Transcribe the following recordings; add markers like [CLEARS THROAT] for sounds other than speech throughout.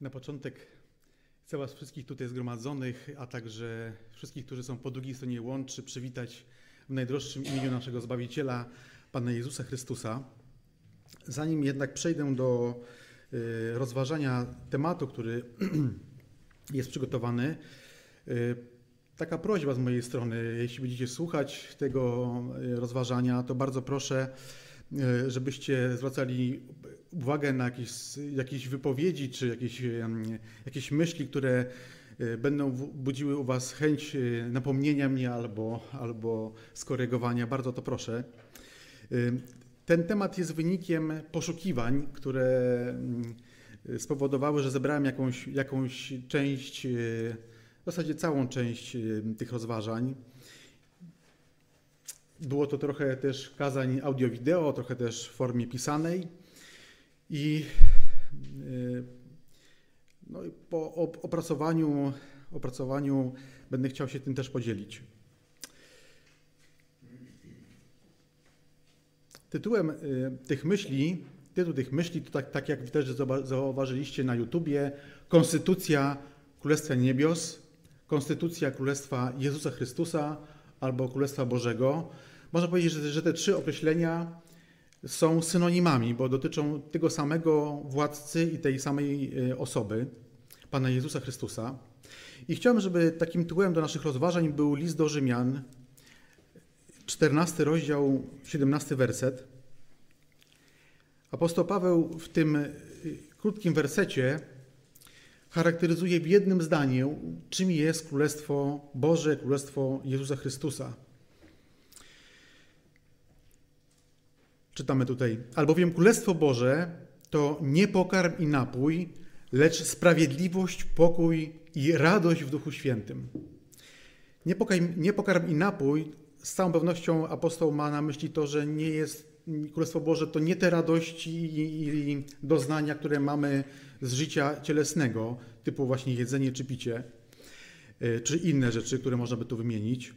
Na początek chcę Was wszystkich tutaj zgromadzonych, a także wszystkich, którzy są po drugiej stronie łączy, przywitać w najdroższym imieniu naszego Zbawiciela, Pana Jezusa Chrystusa. Zanim jednak przejdę do y, rozważania tematu, który [CLEARS THROAT] jest przygotowany, y, taka prośba z mojej strony, jeśli będziecie słuchać tego y, rozważania, to bardzo proszę, żebyście zwracali uwagę na jakieś, jakieś wypowiedzi czy jakieś, jakieś myśli, które e, będą budziły u Was chęć e, napomnienia mnie albo, albo skorygowania. Bardzo to proszę. E, ten temat jest wynikiem poszukiwań, które spowodowały, że zebrałem jakąś, jakąś część, w zasadzie całą część tych rozważań. Było to trochę też kazań audio-wideo, trochę też w formie pisanej. I y, no, po opracowaniu, opracowaniu będę chciał się tym też podzielić. Tytułem y, tych myśli, tytuł tych myśli to tak, tak jak też zauważyliście na YouTubie, Konstytucja Królestwa Niebios, Konstytucja Królestwa Jezusa Chrystusa albo Królestwa Bożego. Można powiedzieć, że, że te trzy określenia są synonimami, bo dotyczą tego samego władcy i tej samej e, osoby, Pana Jezusa Chrystusa. I chciałbym, żeby takim tytułem do naszych rozważań był list do Rzymian, 14 rozdział, 17 werset. Apostoł Paweł w tym e, krótkim wersecie charakteryzuje w jednym zdaniu, czym jest Królestwo Boże, Królestwo Jezusa Chrystusa. Czytamy tutaj, albowiem Królestwo Boże to nie pokarm i napój, lecz sprawiedliwość, pokój i radość w Duchu Świętym. Nie pokarm, nie pokarm i napój, z całą pewnością apostoł ma na myśli to, że nie jest Królestwo Boże to nie te radości i doznania, które mamy z życia cielesnego, typu właśnie jedzenie czy picie, e, czy inne rzeczy, które można by tu wymienić,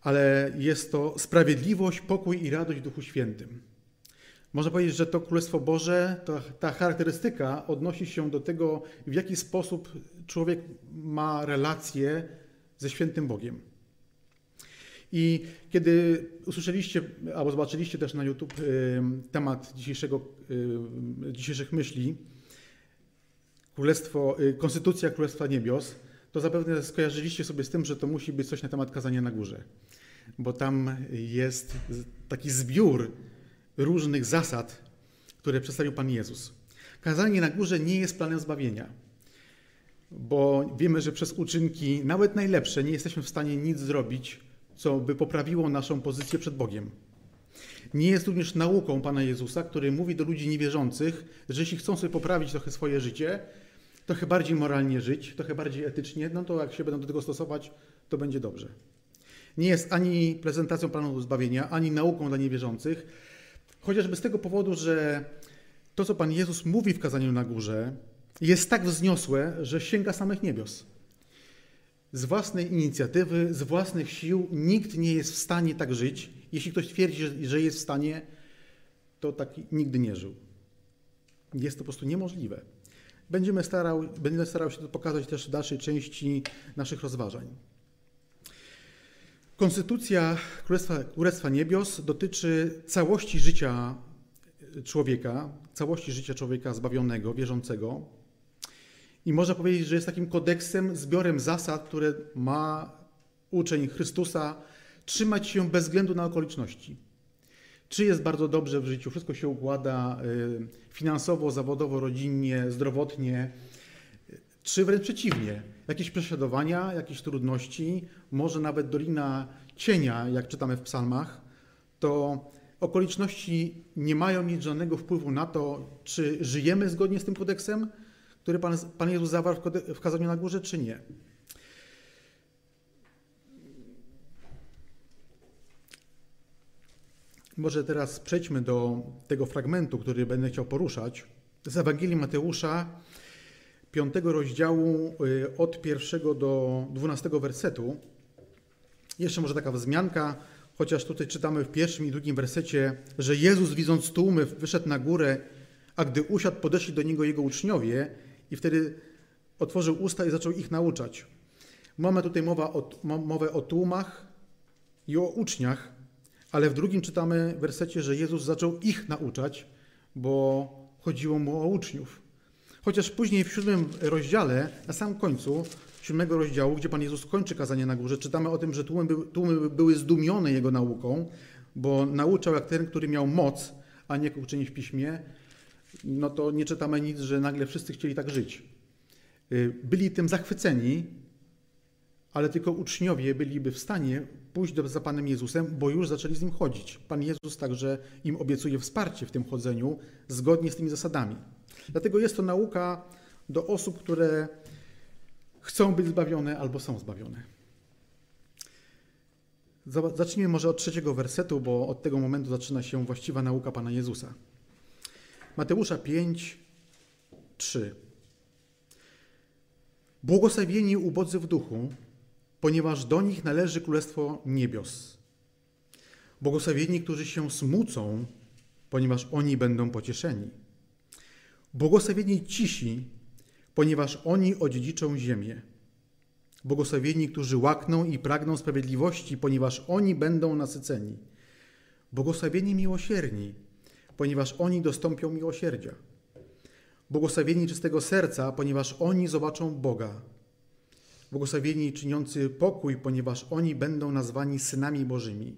ale jest to sprawiedliwość, pokój i radość w Duchu Świętym. Można powiedzieć, że to Królestwo Boże, to, ta charakterystyka odnosi się do tego, w jaki sposób człowiek ma relację ze świętym Bogiem. I kiedy usłyszeliście albo zobaczyliście też na YouTube temat dzisiejszego, dzisiejszych myśli, Królestwo, y, Konstytucja Królestwa Niebios, to zapewne skojarzyliście sobie z tym, że to musi być coś na temat kazania na górze, bo tam jest taki zbiór różnych zasad, które przedstawił Pan Jezus. Kazanie na górze nie jest planem zbawienia, bo wiemy, że przez uczynki, nawet najlepsze, nie jesteśmy w stanie nic zrobić, co by poprawiło naszą pozycję przed Bogiem. Nie jest również nauką Pana Jezusa, który mówi do ludzi niewierzących, że jeśli chcą sobie poprawić trochę swoje życie, trochę bardziej moralnie żyć, trochę bardziej etycznie, no to jak się będą do tego stosować, to będzie dobrze. Nie jest ani prezentacją planu zbawienia, ani nauką dla niewierzących, Chociażby z tego powodu, że to, co Pan Jezus mówi w kazaniu na górze, jest tak wzniosłe, że sięga samych niebios. Z własnej inicjatywy, z własnych sił nikt nie jest w stanie tak żyć. Jeśli ktoś twierdzi, że jest w stanie, to tak nigdy nie żył. Jest to po prostu niemożliwe. Będziemy starał, będę starał się to pokazać też w dalszej części naszych rozważań. Konstytucja Królestwa, Królestwa Niebios dotyczy całości życia człowieka, całości życia człowieka zbawionego, wierzącego. I można powiedzieć, że jest takim kodeksem, zbiorem zasad, które ma uczeń Chrystusa trzymać się bez względu na okoliczności. Czy jest bardzo dobrze w życiu, wszystko się układa y, finansowo, zawodowo, rodzinnie, zdrowotnie, czy wręcz przeciwnie, jakieś prześladowania, jakieś trudności, może nawet dolina cienia, jak czytamy w psalmach, to okoliczności nie mają mieć żadnego wpływu na to, czy żyjemy zgodnie z tym kodeksem, który Pan, Pan Jezus zawarł w, kazaniu na górze, czy nie. Może teraz przejdźmy do tego fragmentu, który będę chciał poruszać. Z Ewangelii Mateusza, 5 rozdziału y, od pierwszego do 12 wersetu. Jeszcze może taka wzmianka, chociaż tutaj czytamy w pierwszym i drugim wersecie, że Jezus widząc tłumy wyszedł na górę, a gdy usiadł, podeszli do Niego Jego uczniowie i wtedy otworzył usta i zaczął ich nauczać. Mamy tutaj mowa o, mowę o tłumach i o uczniach, ale w drugim czytamy wersecie, że Jezus zaczął ich nauczać, bo chodziło mu o uczniów. Chociaż później w siódmym rozdziale, na samym końcu siódmego rozdziału, gdzie Pan Jezus kończy kazanie na górze, czytamy o tym, że tłumy, tłumy były zdumione Jego nauką, bo nauczał jak ten, który miał moc, a nie uczeni w piśmie, no to nie czytamy nic, że nagle wszyscy chcieli tak żyć. Y, byli tym zachwyceni, ale tylko uczniowie byliby w stanie pójść za Panem Jezusem, bo już zaczęli z Nim chodzić. Pan Jezus także im obiecuje wsparcie w tym chodzeniu zgodnie z tymi zasadami. Dlatego jest to nauka do osób, które chcą być zbawione albo są zbawione. Zacznijmy może od trzeciego wersetu, bo od tego momentu zaczyna się właściwa nauka Pana Jezusa. Mateusza 5, 3. Błogosławieni ubodzy w duchu, ponieważ do nich należy Królestwo Niebios. Błogosławieni, którzy się smucą, ponieważ oni będą pocieszeni. Błogosławieni cisi, ponieważ oni odziedziczą ziemię. Błogosławieni, którzy łakną i pragną sprawiedliwości, ponieważ oni będą nasyceni. Błogosławieni miłosierni, ponieważ oni dostąpią miłosierdzia. Błogosławieni czystego serca, ponieważ oni zobaczą Boga. Błogosławieni czyniący pokój, ponieważ oni będą nazwani synami Bożymi.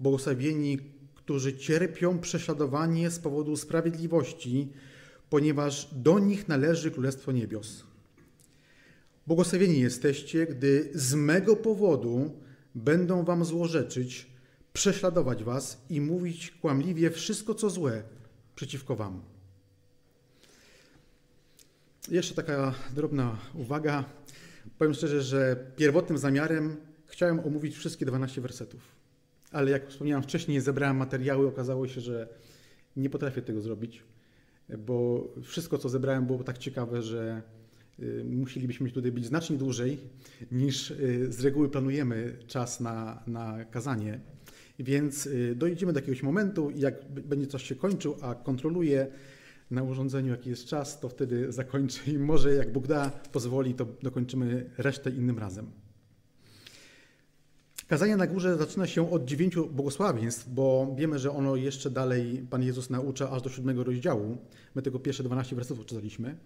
Błogosławieni, którzy cierpią prześladowanie z powodu sprawiedliwości, ponieważ do nich należy Królestwo Niebios. Błogosławieni jesteście, gdy z mego powodu będą wam złorzeczyć, prześladować was i mówić kłamliwie wszystko, co złe przeciwko wam. Jeszcze taka drobna uwaga. Powiem szczerze, że pierwotnym zamiarem chciałem omówić wszystkie 12 wersetów. Ale jak wspomniałem wcześniej, zebrałem materiały, okazało się, że nie potrafię tego zrobić, bo wszystko, co zebrałem, było tak ciekawe, że y, musielibyśmy tutaj być znacznie dłużej niż y, z reguły planujemy czas na, na kazanie. Więc y, dojdziemy do jakiegoś momentu i jak będzie coś się kończył, a kontroluję na urządzeniu, jaki jest czas, to wtedy zakończę i może jak Bóg da, pozwoli, to dokończymy resztę innym razem. Kazanie na górze zaczyna się od dziewięciu błogosławieństw, bo wiemy, że ono jeszcze dalej Pan Jezus naucza aż do siódmego rozdziału. My tego pierwsze 12 wersetów czytaliśmy.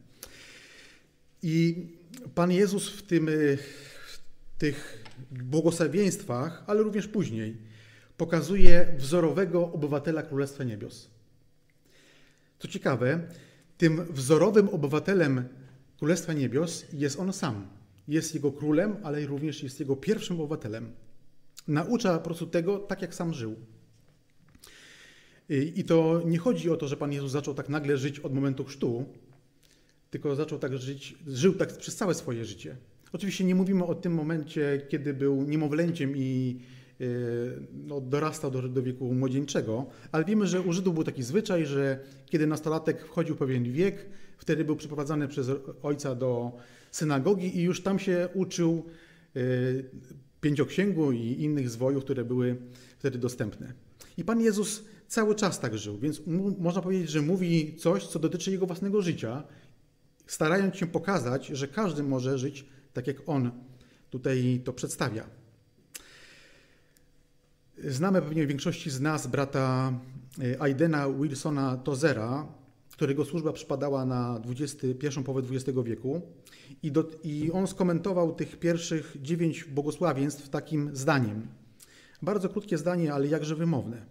I Pan Jezus w, tym, w tych błogosławieństwach, ale również później, pokazuje wzorowego obywatela Królestwa Niebios. Co ciekawe, tym wzorowym obywatelem Królestwa Niebios jest on sam. Jest jego królem, ale również jest jego pierwszym obywatelem. Naucza po prostu tego, tak jak sam żył. I to nie chodzi o to, że Pan Jezus zaczął tak nagle żyć od momentu chrztu, tylko zaczął tak żyć, żył tak przez całe swoje życie. Oczywiście nie mówimy o tym momencie, kiedy był niemowlęciem i no, dorastał do, do wieku młodzieńczego, ale wiemy, że u Żydów był taki zwyczaj, że kiedy nastolatek wchodził w pewien wiek, wtedy był przeprowadzany przez ojca do synagogi i już tam się uczył y, pięcioksięgu i innych zwojów, które były wtedy dostępne. I Pan Jezus cały czas tak żył, więc można powiedzieć, że mówi coś, co dotyczy jego własnego życia, starając się pokazać, że każdy może żyć tak, jak On tutaj to przedstawia. Znamy pewnie w większości z nas brata e, Aidena Wilsona Tozera, którego służba przypadała na pierwszą połowę XX wieku i, do, i on skomentował tych pierwszych dziewięć błogosławieństw takim zdaniem. Bardzo krótkie zdanie, ale jakże wymowne.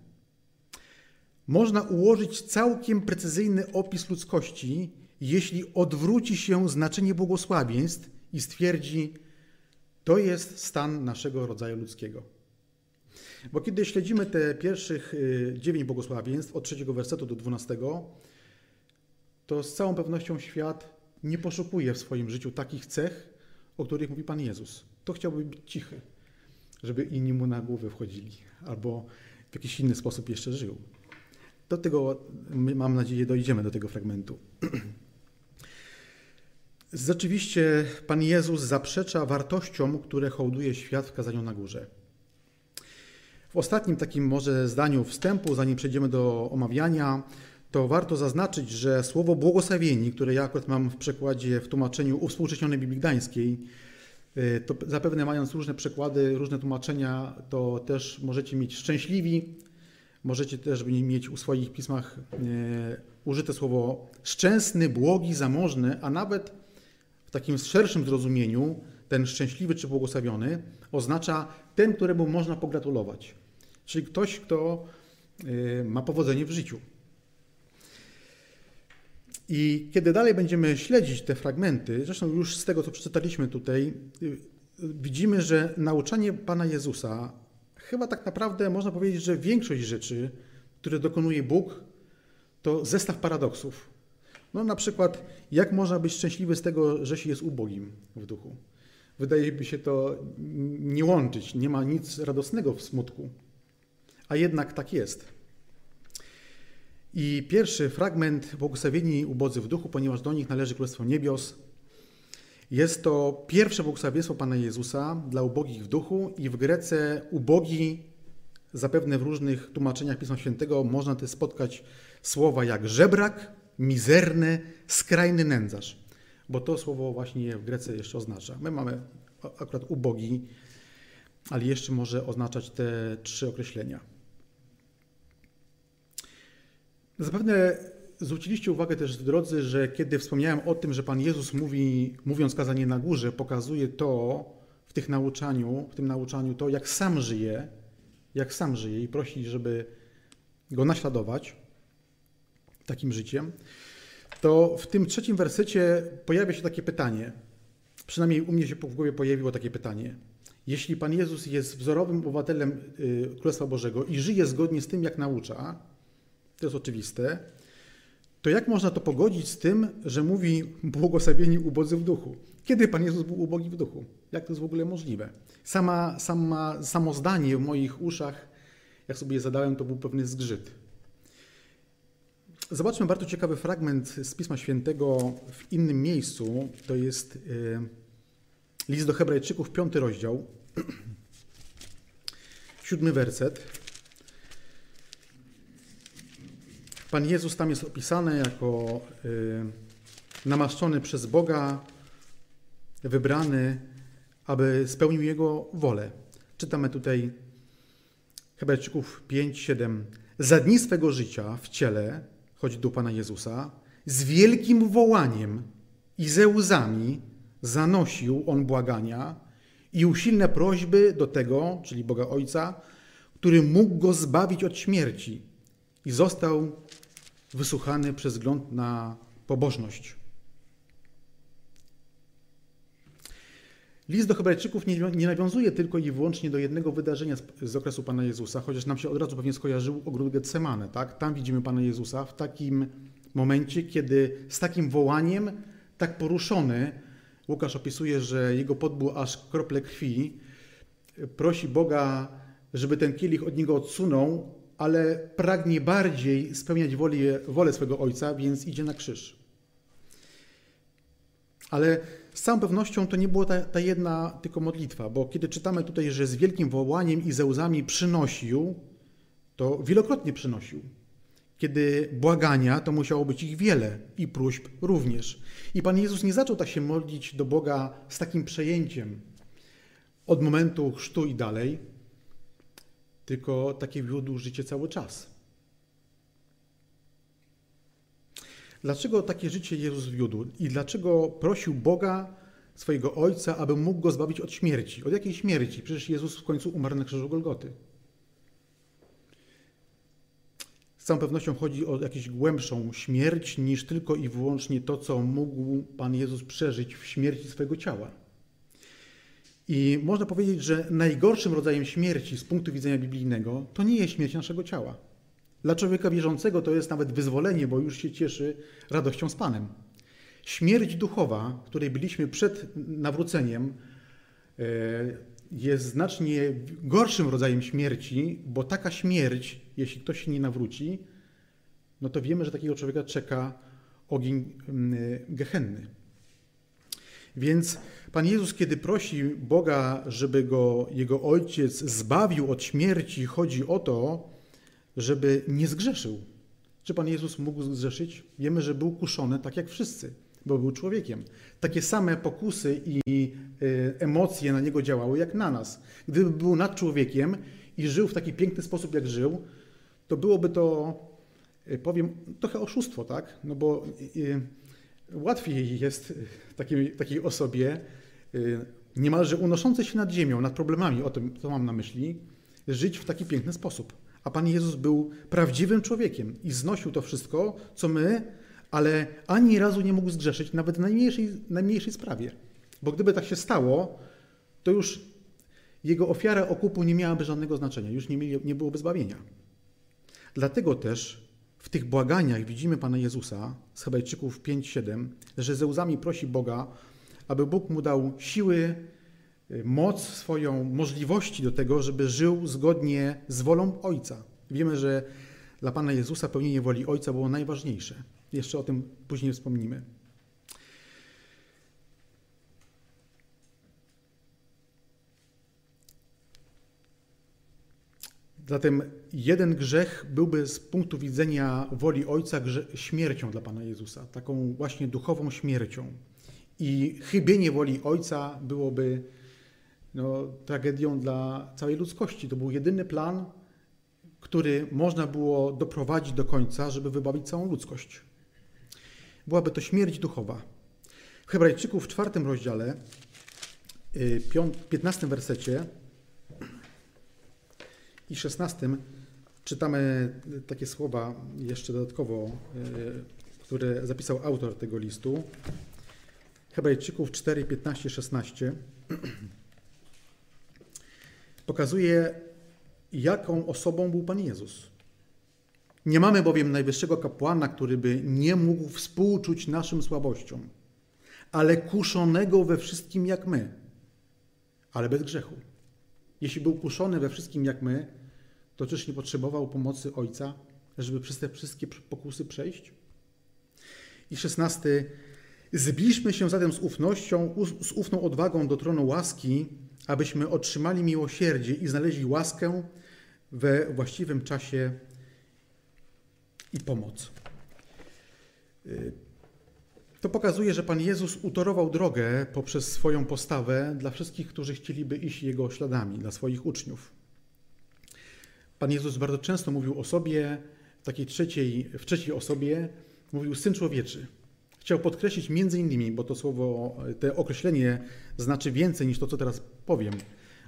Można ułożyć całkiem precyzyjny opis ludzkości, jeśli odwróci się znaczenie błogosławieństw i stwierdzi, to jest stan naszego rodzaju ludzkiego. Bo kiedy śledzimy te pierwszych y, dziewięć błogosławieństw, od trzeciego wersetu do dwunastego, to z całą pewnością świat nie poszukuje w swoim życiu takich cech, o których mówi Pan Jezus. To chciałby być cichy, żeby inni mu na głowę wchodzili, albo w jakiś inny sposób jeszcze żył. Do tego, mam nadzieję, dojdziemy do tego fragmentu. [CLEARS THROAT] Rzeczywiście Pan Jezus zaprzecza wartościom, które hołduje świat w kazaniu na górze. W ostatnim takim może zdaniu wstępu, zanim przejdziemy do omawiania, to warto zaznaczyć, że słowo błogosławieni, które ja akurat mam w przekładzie w tłumaczeniu uwspółcześnionej Biblii Gdańskiej, y, to zapewne mając różne przekłady, różne tłumaczenia, to też możecie mieć szczęśliwi, możecie też mieć u swoich pismach y, użyte słowo szczęsny, błogi, zamożny, a nawet w takim szerszym zrozumieniu ten szczęśliwy czy błogosławiony oznacza ten, któremu można pogratulować. Czyli ktoś, kto y, ma powodzenie w życiu. I kiedy dalej będziemy śledzić te fragmenty, zresztą już z tego, co przeczytaliśmy tutaj, y, widzimy, że nauczanie Pana Jezusa, chyba tak naprawdę można powiedzieć, że większość rzeczy, które dokonuje Bóg, to zestaw paradoksów. No na przykład, jak można być szczęśliwy z tego, że się jest ubogim w duchu? Wydaje mi się to nie łączyć, nie ma nic radosnego w smutku. A jednak tak jest. I pierwszy fragment błogosławieni ubodzy w duchu, ponieważ do nich należy Królestwo Niebios. Jest to pierwsze błogosławieństwo Pana Jezusa dla ubogich w duchu i w Grece ubogi, zapewne w różnych tłumaczeniach Pisma Świętego można też spotkać słowa jak żebrak, mizerny, skrajny nędzarz. Bo to słowo właśnie w Grece jeszcze oznacza. My mamy akurat ubogi, ale jeszcze może oznaczać te trzy określenia. Zapewne zwróciliście uwagę też, drodzy, że kiedy wspomniałem o tym, że Pan Jezus mówi, mówiąc kazanie na górze, pokazuje to w, tych nauczaniu, w tym nauczaniu to, jak sam żyje, jak sam żyje i prosi, żeby go naśladować takim życiem, to w tym trzecim wersecie pojawia się takie pytanie. Przynajmniej u mnie się w głowie pojawiło takie pytanie. Jeśli Pan Jezus jest wzorowym obywatelem y, Królestwa Bożego i żyje zgodnie z tym, jak naucza, to jest oczywiste, to jak można to pogodzić z tym, że mówi błogosławieni ubodzy w duchu? Kiedy Pan Jezus był ubogi w duchu? Jak to jest w ogóle możliwe? Sama, sama, samo zdanie w moich uszach, jak sobie je zadałem, to był pewny zgrzyt. Zobaczmy bardzo ciekawy fragment z Pisma Świętego w innym miejscu. To jest y, list do Hebrajczyków, piąty rozdział, [CLEARS THROAT] siódmy werset. Pan Jezus tam jest opisany jako y, namaszczony przez Boga, wybrany, aby spełnił Jego wolę. Czytamy tutaj Hebrajczyków 5, 7. Za dni swego życia w ciele, chodzi do Pana Jezusa, z wielkim wołaniem i ze łzami zanosił On błagania i usilne prośby do tego, czyli Boga Ojca, który mógł Go zbawić od śmierci i został wysłuchany przez wzgląd na pobożność. List do Hebrajczyków nie, nie, nawiązuje tylko i wyłącznie do jednego wydarzenia z, z, okresu Pana Jezusa, chociaż nam się od razu pewnie skojarzył ogród Getsemane. Tak? Tam widzimy Pana Jezusa w takim momencie, kiedy z takim wołaniem, tak poruszony, Łukasz opisuje, że jego pot był aż krople krwi, prosi Boga, żeby ten kielich od niego odsunął, ale pragnie bardziej spełniać wolę, wolę swego Ojca, więc idzie na krzyż. Ale z całą pewnością to nie była ta, ta, jedna tylko modlitwa, bo kiedy czytamy tutaj, że z wielkim wołaniem i ze łzami przynosił, to wielokrotnie przynosił. Kiedy błagania, to musiało być ich wiele i próśb również. I Pan Jezus nie zaczął tak się modlić do Boga z takim przejęciem od momentu chrztu i dalej, tylko takie wiódł życie cały czas. Dlaczego takie życie Jezus wiódł i dlaczego prosił Boga, swojego Ojca, aby mógł go zbawić od śmierci? Od jakiej śmierci? Przecież Jezus w końcu umarł na krzyżu Golgoty. Z całą pewnością chodzi o jakąś głębszą śmierć niż tylko i wyłącznie to, co mógł Pan Jezus przeżyć w śmierci swojego ciała. I można powiedzieć, że najgorszym rodzajem śmierci z punktu widzenia biblijnego to nie jest śmierć naszego ciała. Dla człowieka wierzącego to jest nawet wyzwolenie, bo już się cieszy radością z Panem. Śmierć duchowa, której byliśmy przed nawróceniem, e, jest znacznie gorszym rodzajem śmierci, bo taka śmierć, jeśli ktoś się nie nawróci, no to wiemy, że takiego człowieka czeka ogień gehenny. Więc Pan Jezus, kiedy prosi Boga, żeby go jego ojciec zbawił od śmierci, chodzi o to, żeby nie zgrzeszył. Czy Pan Jezus mógł zgrzeszyć? Wiemy, że był kuszony tak jak wszyscy, bo był człowiekiem. Takie same pokusy i y, emocje na niego działały jak na nas. Gdyby był nad człowiekiem i żył w taki piękny sposób, jak żył, to byłoby to, y, powiem, trochę oszustwo, tak? No bo łatwiej jest takiej, takiej osobie niemalże unoszącej się nad ziemią, nad problemami, o tym, co mam na myśli, żyć w taki piękny sposób. A Pan Jezus był prawdziwym człowiekiem i znosił to wszystko, co my, ale ani razu nie mógł zgrzeszyć, nawet w najmniejszej, najmniejszej sprawie. Bo gdyby tak się stało, to już jego ofiara okupu nie miałaby żadnego znaczenia, już nie, mieli, nie byłoby zbawienia. Dlatego też w tych błaganiach widzimy Pana Jezusa z Hebrajczyków 5-7, że ze łzami prosi Boga, aby Bóg mu dał siły, y, moc swoją, możliwości do tego, żeby żył zgodnie z wolą Ojca. Wiemy, że dla Pana Jezusa pełnienie woli Ojca było najważniejsze. Jeszcze o tym później wspomnimy. Zatem jeden grzech byłby z punktu widzenia woli Ojca śmiercią dla Pana Jezusa, taką właśnie duchową śmiercią. I chybienie woli Ojca byłoby no, tragedią dla całej ludzkości. To był jedyny plan, który można było doprowadzić do końca, żeby wybawić całą ludzkość. Byłaby to śmierć duchowa. W Hebrajczyków w czwartym rozdziale, y, piętnastym wersecie i szesnastym czytamy takie słowa jeszcze dodatkowo, y, które zapisał autor tego listu. Hebrajczyków 4, 15, 16 pokazuje, jaką osobą był Pan Jezus. Nie mamy bowiem najwyższego kapłana, który by nie mógł współczuć naszym słabościom, ale kuszonego we wszystkim jak my, ale bez grzechu. Jeśli był kuszony we wszystkim jak my, to czyż nie potrzebował pomocy Ojca, żeby przez te wszystkie pokusy przejść? I szesnasty Zbliżmy się zatem z ufnością, z ufną odwagą do tronu łaski, abyśmy otrzymali miłosierdzie i znaleźli łaskę we właściwym czasie i pomoc. Y, to pokazuje, że Pan Jezus utorował drogę poprzez swoją postawę dla wszystkich, którzy chcieliby iść Jego śladami, dla swoich uczniów. Pan Jezus bardzo często mówił o sobie, w takiej trzeciej, w trzeciej osobie, mówił Syn Człowieczy. Chciał podkreślić między innymi, bo to słowo, to określenie znaczy więcej niż to, co teraz powiem,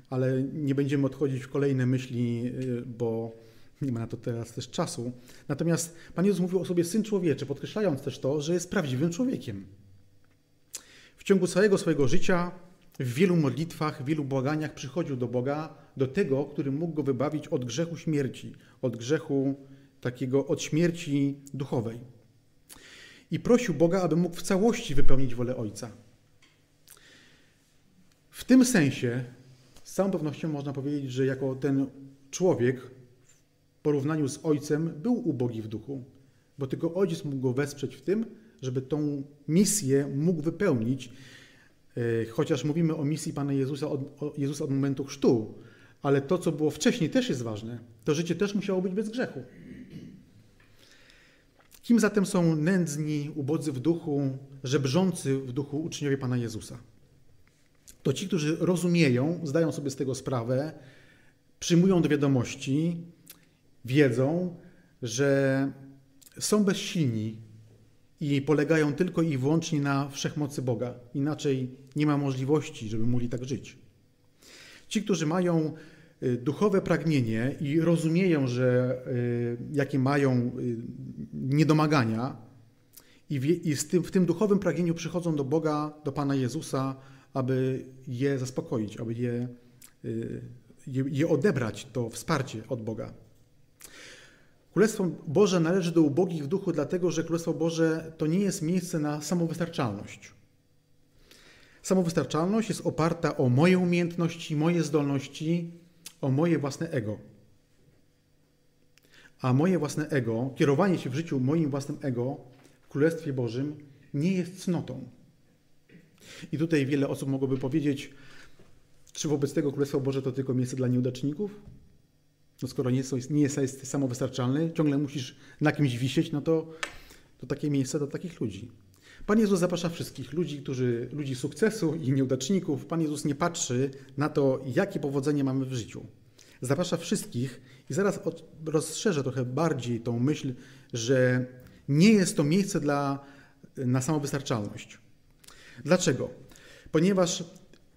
ale nie będziemy odchodzić w kolejne myśli, y, bo nie ma na to teraz też czasu. Natomiast Pan Jezus mówił o sobie Syn Człowieczy, podkreślając też to, że jest prawdziwym człowiekiem. W ciągu całego swojego życia, w wielu modlitwach, w wielu błaganiach przychodził do Boga, do tego, który mógł go wybawić od grzechu śmierci, od grzechu takiego, od śmierci duchowej i prosił Boga, aby mógł w całości wypełnić wolę Ojca. W tym sensie, z całą pewnością można powiedzieć, że jako ten człowiek w porównaniu z Ojcem był ubogi w duchu, bo tylko Ojciec mógł go wesprzeć w tym, żeby tą misję mógł wypełnić, chociaż mówimy o misji Pana Jezusa od, Jezusa od momentu chrztu, ale to, co było wcześniej, też jest ważne. To życie też musiało być bez grzechu. Kim zatem są nędzni, ubodzy w duchu, żebrzący w duchu uczniowie Pana Jezusa? To ci, którzy rozumieją, zdają sobie z tego sprawę, przyjmują do wiadomości, wiedzą, że są bezsilni i polegają tylko i wyłącznie na wszechmocy Boga. Inaczej nie ma możliwości, żeby mogli tak żyć. Ci, którzy mają Y, duchowe pragnienie i rozumieją, że y, jakie mają y, niedomagania, i, w, i tym, w tym duchowym pragnieniu przychodzą do Boga, do Pana Jezusa, aby je zaspokoić, aby je, je, je odebrać, to wsparcie od Boga. Królestwo Boże należy do ubogich w duchu, dlatego że Królestwo Boże to nie jest miejsce na samowystarczalność. Samowystarczalność jest oparta o moje umiejętności, moje zdolności, o moje własne ego. A moje własne ego, kierowanie się w życiu moim własnym ego w Królestwie Bożym nie jest cnotą. I tutaj wiele osób mogłoby powiedzieć, czy wobec tego Królestwo Boże to tylko miejsce dla nieudaczników? No skoro nie, jest, nie jesteś samowystarczalny, ciągle musisz na kimś wisieć, no to, to takie miejsce do takich ludzi. Pan Jezus zaprasza wszystkich ludzi, którzy, ludzi sukcesu i nieudaczników. Pan Jezus nie patrzy na to, jakie powodzenie mamy w życiu. Zaprasza wszystkich i zaraz rozszerzę trochę bardziej tą myśl, że nie jest to miejsce dla, na samowystarczalność. Dlaczego? Ponieważ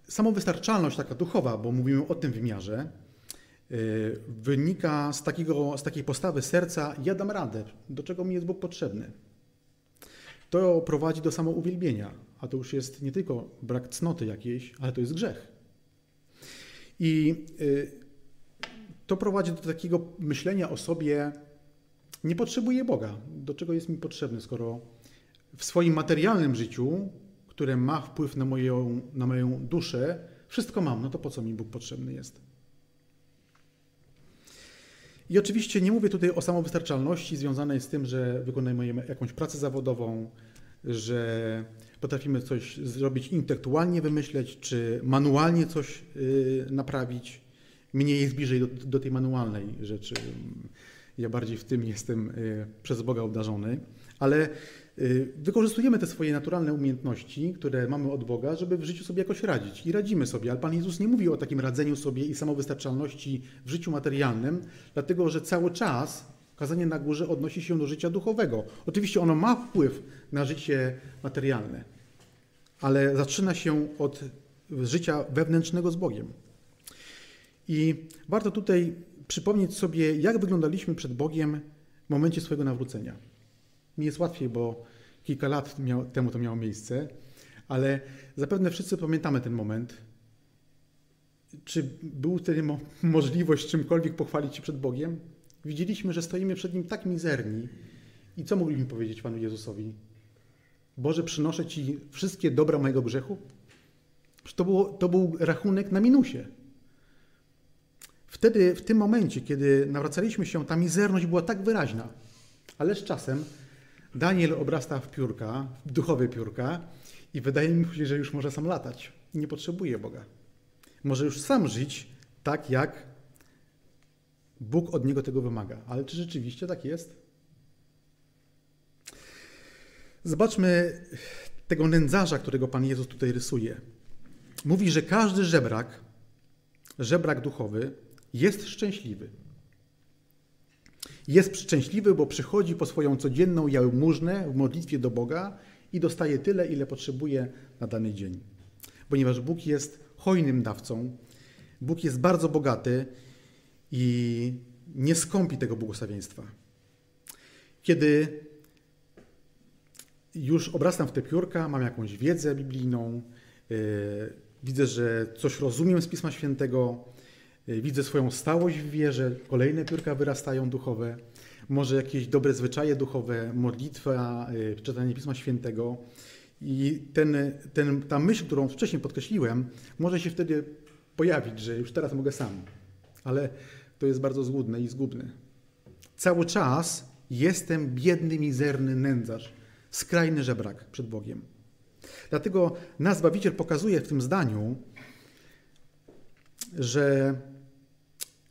samowystarczalność taka duchowa, bo mówimy o tym wymiarze, wynika z, takiego, z takiej postawy serca, ja dam radę, do czego mi jest Bóg potrzebny. To prowadzi do samouwielbienia, a to już jest nie tylko brak cnoty jakiejś, ale to jest grzech. I y, to prowadzi do takiego myślenia o sobie, nie potrzebuję Boga. Do czego jest mi potrzebny, skoro w swoim materialnym życiu, które ma wpływ na moją, na moją duszę, wszystko mam, no to po co mi Bóg potrzebny jest? I oczywiście nie mówię tutaj o samowystarczalności związanej z tym, że wykonujemy jakąś pracę zawodową, że potrafimy coś zrobić intelektualnie, wymyśleć, czy manualnie coś yy, naprawić. Mnie jest bliżej do, do tej manualnej rzeczy. Ja bardziej w tym jestem y, przez Boga obdarzony, ale y, wykorzystujemy te swoje naturalne umiejętności, które mamy od Boga, żeby w życiu sobie jakoś radzić i radzimy sobie. Ale Pan Jezus nie mówi o takim radzeniu sobie i samowystarczalności w życiu materialnym, dlatego że cały czas kazanie na górze odnosi się do życia duchowego. Oczywiście ono ma wpływ na życie materialne, ale zaczyna się od życia wewnętrznego z Bogiem. I warto tutaj przypomnieć sobie, jak wyglądaliśmy przed Bogiem w momencie swojego nawrócenia. Mi jest łatwiej, bo kilka lat miał, temu to miało miejsce, ale zapewne wszyscy pamiętamy ten moment. Czy był wtedy mo możliwość czymkolwiek pochwalić się przed Bogiem? Widzieliśmy, że stoimy przed Nim tak mizerni. I co mogliśmy powiedzieć Panu Jezusowi? Boże, przynoszę Ci wszystkie dobra mojego grzechu? To, było, to był rachunek na minusie. Wtedy, w tym momencie, kiedy nawracaliśmy się, ta mizerność była tak wyraźna. Ale z czasem Daniel obrasta w piórka, w duchowe piórka i wydaje mi się, że już może sam latać. Nie potrzebuje Boga. Może już sam żyć tak, jak Bóg od niego tego wymaga. Ale czy rzeczywiście tak jest? Zobaczmy tego nędzarza, którego Pan Jezus tutaj rysuje. Mówi, że każdy żebrak, żebrak duchowy, jest szczęśliwy. Jest szczęśliwy, bo przychodzi po swoją codzienną jałmużnę w modlitwie do Boga i dostaje tyle, ile potrzebuje na dany dzień. Ponieważ Bóg jest hojnym dawcą, Bóg jest bardzo bogaty i nie skąpi tego błogosławieństwa. Kiedy już obrastam w te piórka, mam jakąś wiedzę biblijną, yy, widzę, że coś rozumiem z Pisma Świętego, widzę swoją stałość w wierze, kolejne piórka wyrastają duchowe, może jakieś dobre zwyczaje duchowe, modlitwa, yy, czytanie Pisma Świętego. I ten, ten, ta myśl, którą wcześniej podkreśliłem, może się wtedy pojawić, że już teraz mogę sam. Ale to jest bardzo złudne i zgubne. Cały czas jestem biedny, mizerny nędzarz, skrajny żebrak przed Bogiem. Dlatego nas Zbawiciel pokazuje w tym zdaniu, że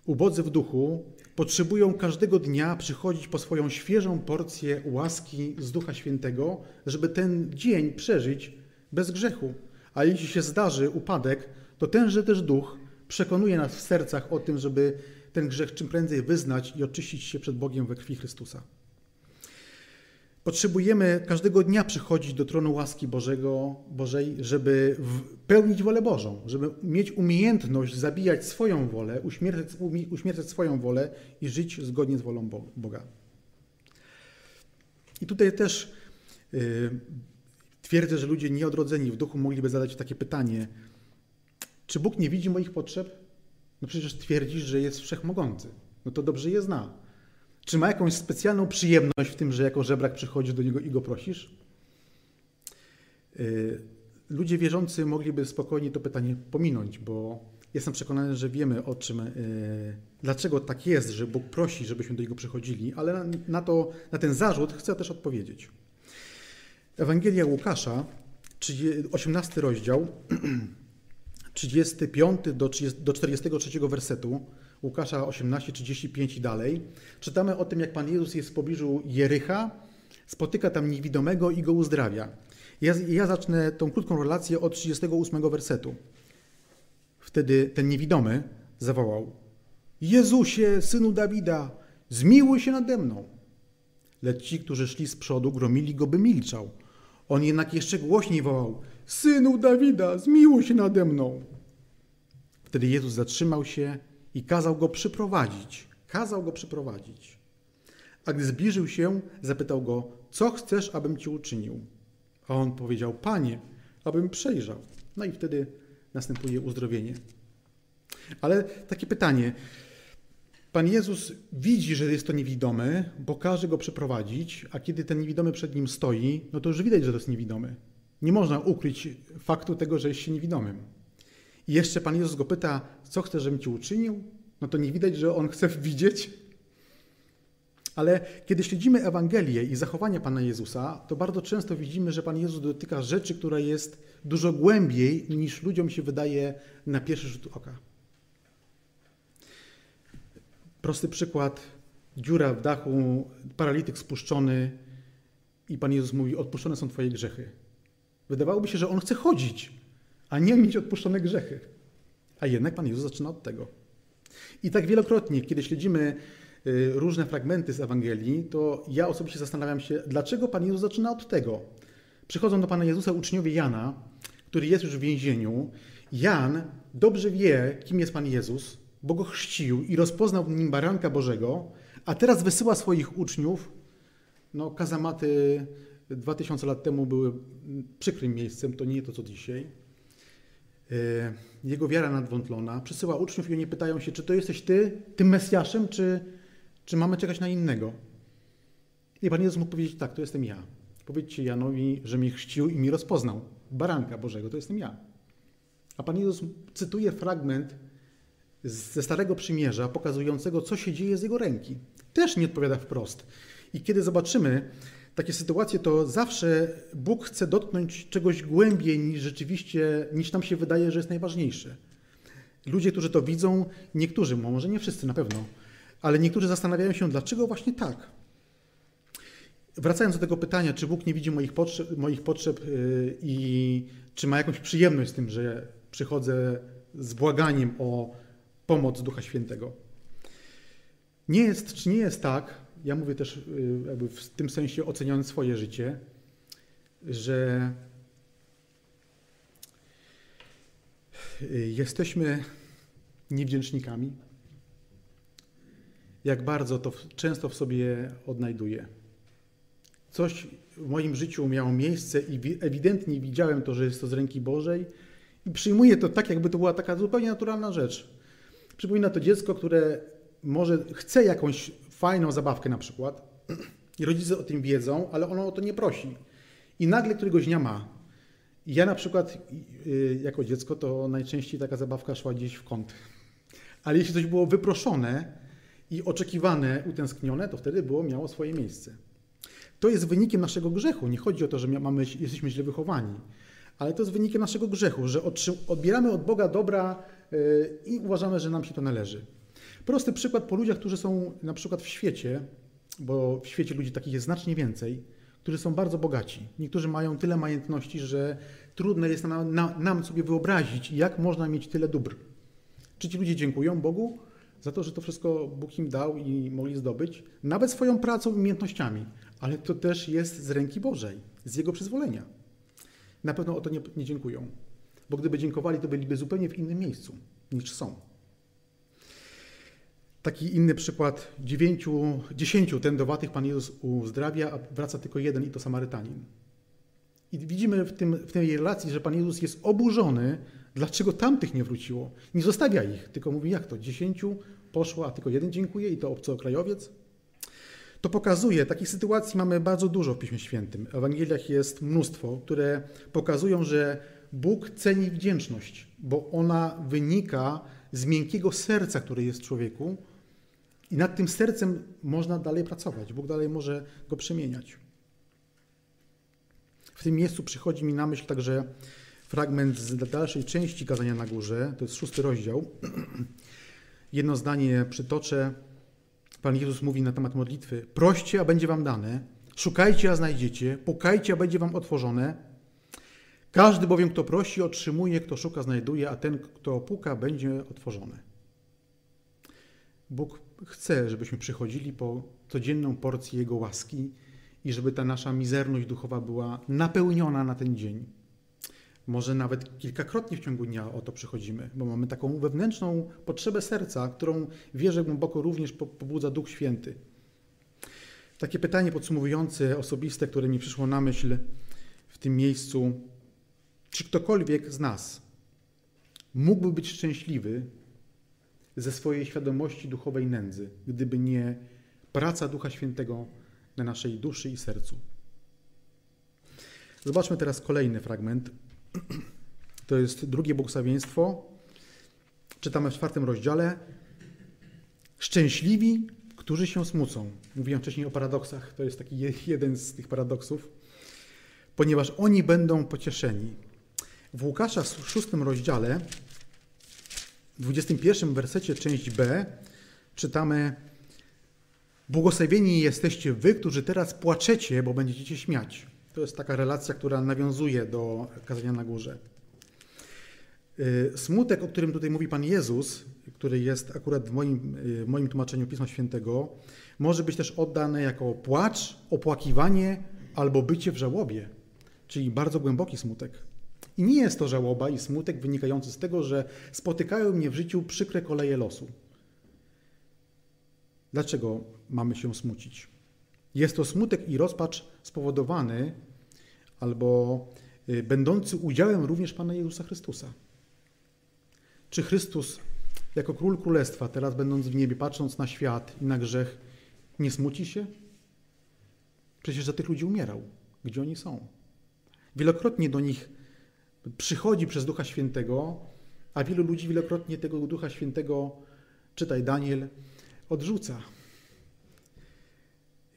ubodzy w duchu potrzebują każdego dnia przychodzić po swoją świeżą porcję łaski z Ducha Świętego, żeby ten dzień przeżyć bez grzechu. A jeśli się zdarzy upadek, to tenże też Duch przekonuje nas w sercach o tym, żeby ten grzech czym prędzej wyznać i oczyścić się przed Bogiem we krwi Chrystusa. Potrzebujemy każdego dnia przychodzić do tronu łaski Bożego, Bożej, żeby pełnić wolę Bożą, żeby mieć umiejętność zabijać swoją wolę, uśmiercać, uśmiercać swoją wolę i żyć zgodnie z wolą Boga. I tutaj też yy, twierdzę, że ludzie nieodrodzeni w duchu mogliby zadać takie pytanie: czy Bóg nie widzi moich potrzeb? No przecież twierdzisz, że jest wszechmogący. No to dobrze je zna. Czy ma jakąś specjalną przyjemność w tym, że jako żebrak przychodzisz do niego i go prosisz? Y, ludzie wierzący mogliby spokojnie to pytanie pominąć, bo jestem przekonany, że wiemy o czym, y, dlaczego tak jest, że Bóg prosi, żebyśmy do niego przychodzili, ale na, to, na ten zarzut chcę też odpowiedzieć. Ewangelia Łukasza, 18 rozdział, [CLEARS THROAT] 35 do, 30, do 43 wersetu Łukasza 18, 35 i dalej, czytamy o tym, jak Pan Jezus jest w pobliżu Jericha, spotyka tam niewidomego i go uzdrawia. Ja, ja zacznę tą krótką relację od 38 wersetu. Wtedy ten niewidomy zawołał: Jezusie, synu Dawida, zmiłuj się nade mną. Lecz ci, którzy szli z przodu, gromili go, by milczał. On jednak jeszcze głośniej wołał: Synu Dawida, zmiłuj się nade mną. Wtedy Jezus zatrzymał się i kazał go przyprowadzić. Kazał go przyprowadzić. A gdy zbliżył się, zapytał go: Co chcesz, abym ci uczynił? A on powiedział: Panie, abym przejrzał. No i wtedy następuje uzdrowienie. Ale takie pytanie. Pan Jezus widzi, że jest to niewidomy, bo każe go przeprowadzić, a kiedy ten niewidomy przed nim stoi, no to już widać, że to jest niewidomy. Nie można ukryć faktu tego, że jest się niewidomym. I jeszcze Pan Jezus go pyta, co chce, żebym ci uczynił? No to nie widać, że on chce widzieć. Ale kiedy śledzimy Ewangelię i zachowania Pana Jezusa, to bardzo często widzimy, że Pan Jezus dotyka rzeczy, która jest dużo głębiej niż ludziom się wydaje na pierwszy rzut oka. Prosty przykład. Dziura w dachu, paralityk spuszczony i Pan Jezus mówi, odpuszczone są Twoje grzechy. Wydawałoby się, że On chce chodzić, a nie mieć odpuszczone grzechy. A jednak Pan Jezus zaczyna od tego. I tak wielokrotnie, kiedy śledzimy y, różne fragmenty z Ewangelii, to ja osobiście zastanawiam się, dlaczego Pan Jezus zaczyna od tego. Przychodzą do Pana Jezusa uczniowie Jana, który jest już w więzieniu. Jan dobrze wie, kim jest Pan Jezus, bo go chrzcił i rozpoznał w nim baranka Bożego, a teraz wysyła swoich uczniów. No, kazamaty 2000 lat temu były przykrym miejscem, to nie to co dzisiaj. E, jego wiara nadwątlona, przysyła uczniów i oni pytają się, czy to jesteś ty, tym Mesjaszem, czy, czy mamy czekać na innego? I Pan Jezus mógł powiedzieć, tak, to jestem ja. Powiedzcie Janowi, że mnie chrzcił i mi rozpoznał. Baranka Bożego, to jestem ja. A Pan Jezus cytuje fragment ze Starego Przymierza, pokazującego, co się dzieje z jego ręki. Też nie odpowiada wprost. I kiedy zobaczymy takie sytuacje, to zawsze Bóg chce dotknąć czegoś głębiej niż rzeczywiście, niż nam się wydaje, że jest najważniejsze. Ludzie, którzy to widzą, niektórzy, może nie wszyscy na pewno, ale niektórzy zastanawiają się, dlaczego właśnie tak. Wracając do tego pytania, czy Bóg nie widzi moich potrzeb, moich potrzeb yy, i czy ma jakąś przyjemność z tym, że przychodzę z błaganiem o pomoc Ducha Świętego. Nie jest, czy nie jest tak, ja mówię też y, jakby w tym sensie oceniając swoje życie, że y, jesteśmy niewdzięcznikami. Jak bardzo to często w sobie odnajduję. Coś w moim życiu miało miejsce i ewidentnie widziałem to, że jest to z ręki Bożej i przyjmuję to tak, jakby to była taka zupełnie naturalna rzecz. Przypomina to dziecko, które może chce jakąś fajną zabawkę na przykład [CLEARS THROAT] i rodzice o tym wiedzą, ale ono o to nie prosi. I nagle któregoś dnia ma. ja na przykład y, jako dziecko to najczęściej taka zabawka szła gdzieś w kąt. Ale jeśli coś było wyproszone i oczekiwane, utęsknione, to wtedy było miało swoje miejsce. To jest wynikiem naszego grzechu. Nie chodzi o to, że mamy, jesteśmy źle wychowani, ale to jest wynikiem naszego grzechu, że odbieramy od Boga dobra y, i uważamy, że nam się to należy. Prosty przykład po ludziach, którzy są na przykład w świecie, bo w świecie ludzi takich jest znacznie więcej, którzy są bardzo bogaci. Niektórzy mają tyle majątności, że trudno jest nam, nam sobie wyobrazić, jak można mieć tyle dóbr. Czy ci ludzie dziękują Bogu za to, że to wszystko Bóg im dał i mogli zdobyć, nawet swoją pracą i umiejętnościami, ale to też jest z ręki Bożej, z Jego przyzwolenia. Na pewno o to nie, nie dziękują, bo gdyby dziękowali, to byliby zupełnie w innym miejscu niż są. Taki inny przykład, dziewięciu, dziesięciu tędowatych Pan Jezus uzdrawia, a wraca tylko jeden i to Samarytanin. I widzimy w, tym, w tej relacji, że Pan Jezus jest oburzony, dlaczego tamtych nie wróciło. Nie zostawia ich, tylko mówi, jak to, dziesięciu poszło, a tylko jeden dziękuję i to obcokrajowiec. To pokazuje, takich sytuacji mamy bardzo dużo w Piśmie Świętym. W Ewangeliach jest mnóstwo, które pokazują, że Bóg ceni wdzięczność, bo ona wynika z miękkiego serca, które jest w człowieku, i nad tym sercem można dalej pracować. Bóg dalej może go przemieniać. W tym miejscu przychodzi mi na myśl także fragment z dalszej części kazania na górze, to jest szósty rozdział. [CLEARS THROAT] Jedno zdanie przytoczę. Pan Jezus mówi na temat modlitwy: Proście, a będzie wam dane, szukajcie, a znajdziecie, pukajcie, a będzie wam otworzone. Każdy bowiem, kto prosi, otrzymuje, kto szuka, znajduje, a ten, kto puka, będzie otworzony. Bóg chce, żebyśmy przychodzili po codzienną porcję Jego łaski i żeby ta nasza mizerność duchowa była napełniona na ten dzień. Może nawet kilkakrotnie w ciągu dnia o to przychodzimy, bo mamy taką wewnętrzną potrzebę serca, którą wierzę głęboko również pobudza Duch Święty. Takie pytanie podsumowujące, osobiste, które mi przyszło na myśl w tym miejscu. Czy ktokolwiek z nas mógłby być szczęśliwy ze swojej świadomości duchowej nędzy, gdyby nie praca Ducha Świętego na naszej duszy i sercu? Zobaczmy teraz kolejny fragment [CLEARS THROAT] to jest drugie błogosławieństwo. Czytamy w czwartym rozdziale. Szczęśliwi, którzy się smucą. Mówiłem wcześniej o paradoksach. To jest taki jeden z tych paradoksów. Ponieważ oni będą pocieszeni. W Łukasza w szóstym rozdziale, w 21 wersecie, część B, czytamy Błogosławieni jesteście wy, którzy teraz płaczecie, bo będziecie się śmiać. To jest taka relacja, która nawiązuje do kazania na górze. Y, smutek, o którym tutaj mówi Pan Jezus, który jest akurat w moim, y, w moim tłumaczeniu Pisma Świętego, może być też oddany jako płacz, opłakiwanie albo bycie w żałobie, czyli bardzo głęboki smutek. I nie jest to żałoba i smutek wynikający z tego, że spotykają mnie w życiu przykre koleje losu. Dlaczego mamy się smucić? Jest to smutek i rozpacz spowodowany albo y, będący udziałem również Pana Jezusa Chrystusa. Czy Chrystus jako król królestwa, teraz będąc w niebie, patrząc na świat i na grzech, nie smuci się? Przecież za tych ludzi umierał. Gdzie oni są? Wielokrotnie do nich przychodzi przez Ducha Świętego, a wielu ludzi wielokrotnie tego Ducha Świętego, czytaj Daniel, odrzuca.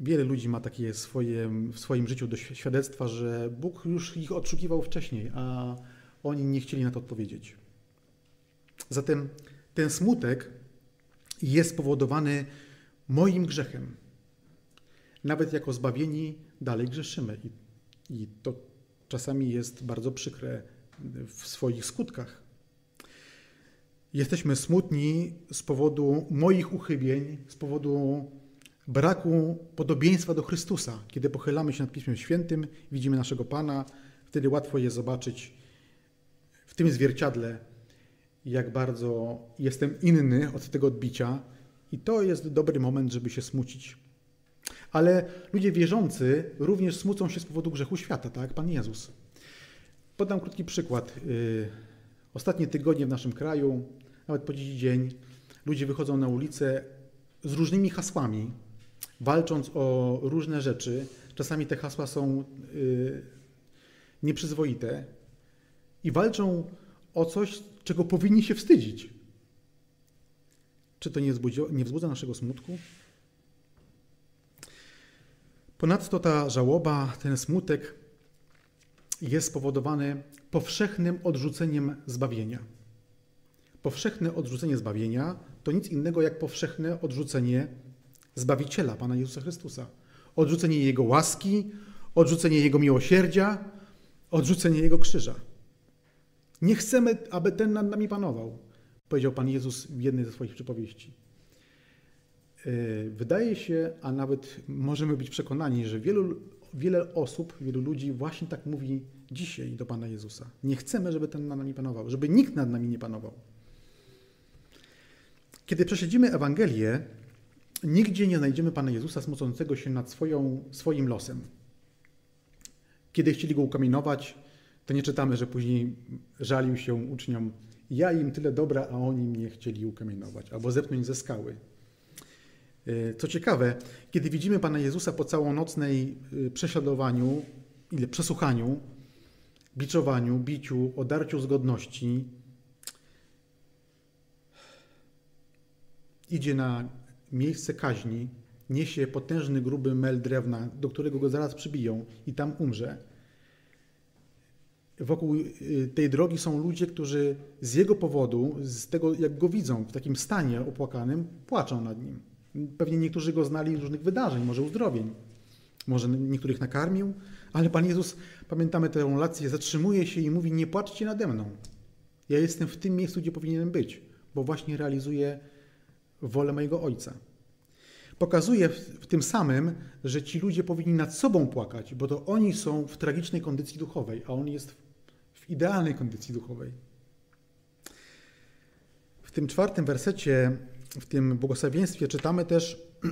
Wiele ludzi ma takie swoje, w swoim życiu do świadectwa, że Bóg już ich odszukiwał wcześniej, a oni nie chcieli na to odpowiedzieć. Zatem ten smutek jest spowodowany moim grzechem. Nawet jako zbawieni dalej grzeszymy. I, I to czasami jest bardzo przykre w swoich skutkach. Jesteśmy smutni z powodu moich uchybień, z powodu braku podobieństwa do Chrystusa. Kiedy pochylamy się nad Pismem Świętym, widzimy naszego Pana, wtedy łatwo je zobaczyć w tym zwierciadle, jak bardzo jestem inny od tego odbicia, i to jest dobry moment, żeby się smucić. Ale ludzie wierzący również smucą się z powodu grzechu świata, tak Pan Jezus. Podam krótki przykład. Y, ostatnie tygodnie w naszym kraju, nawet po dziś dzień, ludzie wychodzą na ulicę z różnymi hasłami, walcząc o różne rzeczy. Czasami te hasła są y, nieprzyzwoite i walczą o coś, czego powinni się wstydzić. Czy to nie, nie wzbudza naszego smutku? Ponadto ta żałoba, ten smutek jest spowodowany powszechnym odrzuceniem zbawienia. Powszechne odrzucenie zbawienia to nic innego jak powszechne odrzucenie Zbawiciela, Pana Jezusa Chrystusa. Odrzucenie Jego łaski, odrzucenie Jego miłosierdzia, odrzucenie Jego krzyża. Nie chcemy, aby ten nad nami panował, powiedział Pan Jezus w jednej ze swoich przypowieści. E, wydaje się, a nawet możemy być przekonani, że wielu, wiele osób, wielu ludzi właśnie tak mówi dzisiaj do Pana Jezusa. Nie chcemy, żeby ten nad nami panował, żeby nikt nad nami nie panował. Kiedy prześledzimy Ewangelię, Nigdzie nie znajdziemy Pana Jezusa smucącego się nad swoją, swoim losem. Kiedy chcieli go ukamienować, to nie czytamy, że później żalił się uczniom. Ja im tyle dobra, a oni mnie chcieli ukamienować albo zepnąć ze skały. E, co ciekawe, kiedy widzimy Pana Jezusa po całonocnej e, prześladowaniu, ile przesłuchaniu, biczowaniu, biciu, odarciu z godności, idzie na miejsce kaźni niesie potężny, gruby mel drewna, do którego go zaraz przybiją i tam umrze. wokół y, tej drogi są ludzie, którzy z jego powodu, z tego jak go widzą w takim stanie opłakanym, płaczą nad nim. Pewnie niektórzy go znali z różnych wydarzeń, może uzdrowień, może niektórych nakarmił, ale Pan Jezus, pamiętamy tę relację, zatrzymuje się i mówi: Nie płaczcie nade mną. Ja jestem w tym miejscu, gdzie powinienem być, bo właśnie realizuję wolę mojego Ojca. Pokazuje w tym samym, że ci ludzie powinni nad sobą płakać, bo to oni są w tragicznej kondycji duchowej, a on jest w idealnej kondycji duchowej. W tym czwartym wersecie, w tym błogosławieństwie czytamy też, [CLEARS THROAT]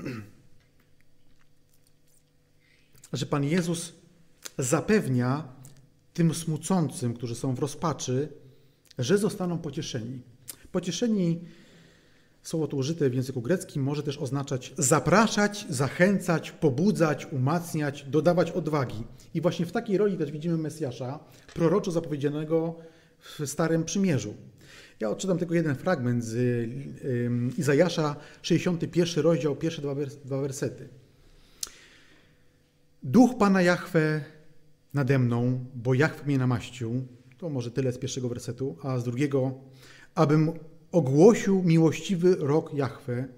że Pan Jezus zapewnia tym smucącym, którzy są w rozpaczy, że zostaną pocieszeni. Pocieszeni Słowo to użyte w języku greckim może też oznaczać zapraszać, zachęcać, pobudzać, umacniać, dodawać odwagi. I właśnie w takiej roli też widzimy Mesjasza, proroczo zapowiedzianego w Starym Przymierzu. Ja odczytam tylko jeden fragment z Izajasza, 61 rozdział, pierwsze dwa wersety. Duch Pana Jahwe nade mną, bo Jahwe mnie namaścił. To może tyle z pierwszego wersetu, a z drugiego, abym ogłosił miłościwy rok Jahwe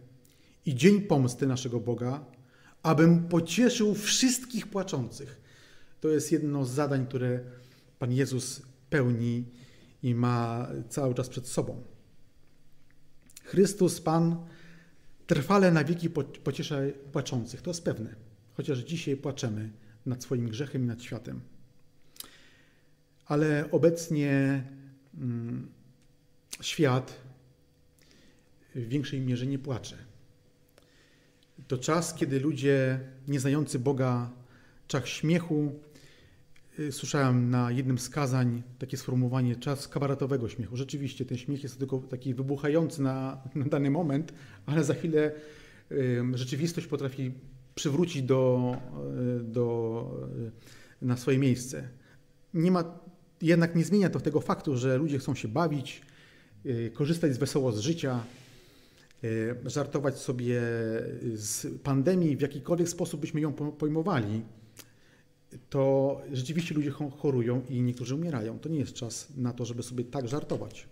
i dzień pomsty naszego Boga, abym pocieszył wszystkich płaczących. To jest jedno z zadań, które Pan Jezus pełni i ma cały czas przed sobą. Chrystus, Pan, trwale na wieki pociesza płaczących. To jest pewne, chociaż dzisiaj płaczemy nad swoim grzechem i nad światem. Ale obecnie mm, świat w większej mierze nie płacze. To czas, kiedy ludzie nieznający Boga, czas śmiechu, słyszałem na jednym z kazań takie sformułowanie czas kabaretowego śmiechu. Rzeczywiście ten śmiech jest tylko taki wybuchający na, na dany moment, ale za chwilę y, rzeczywistość potrafi przywrócić do, y, do, na swoje miejsce. Nie ma, jednak nie zmienia to tego faktu, że ludzie chcą się bawić, korzystać z wesoło z życia, żartować sobie z pandemii, w jakikolwiek sposób byśmy ją pojmowali, to rzeczywiście ludzie chorują i niektórzy umierają. To nie jest czas na to, żeby sobie tak żartować.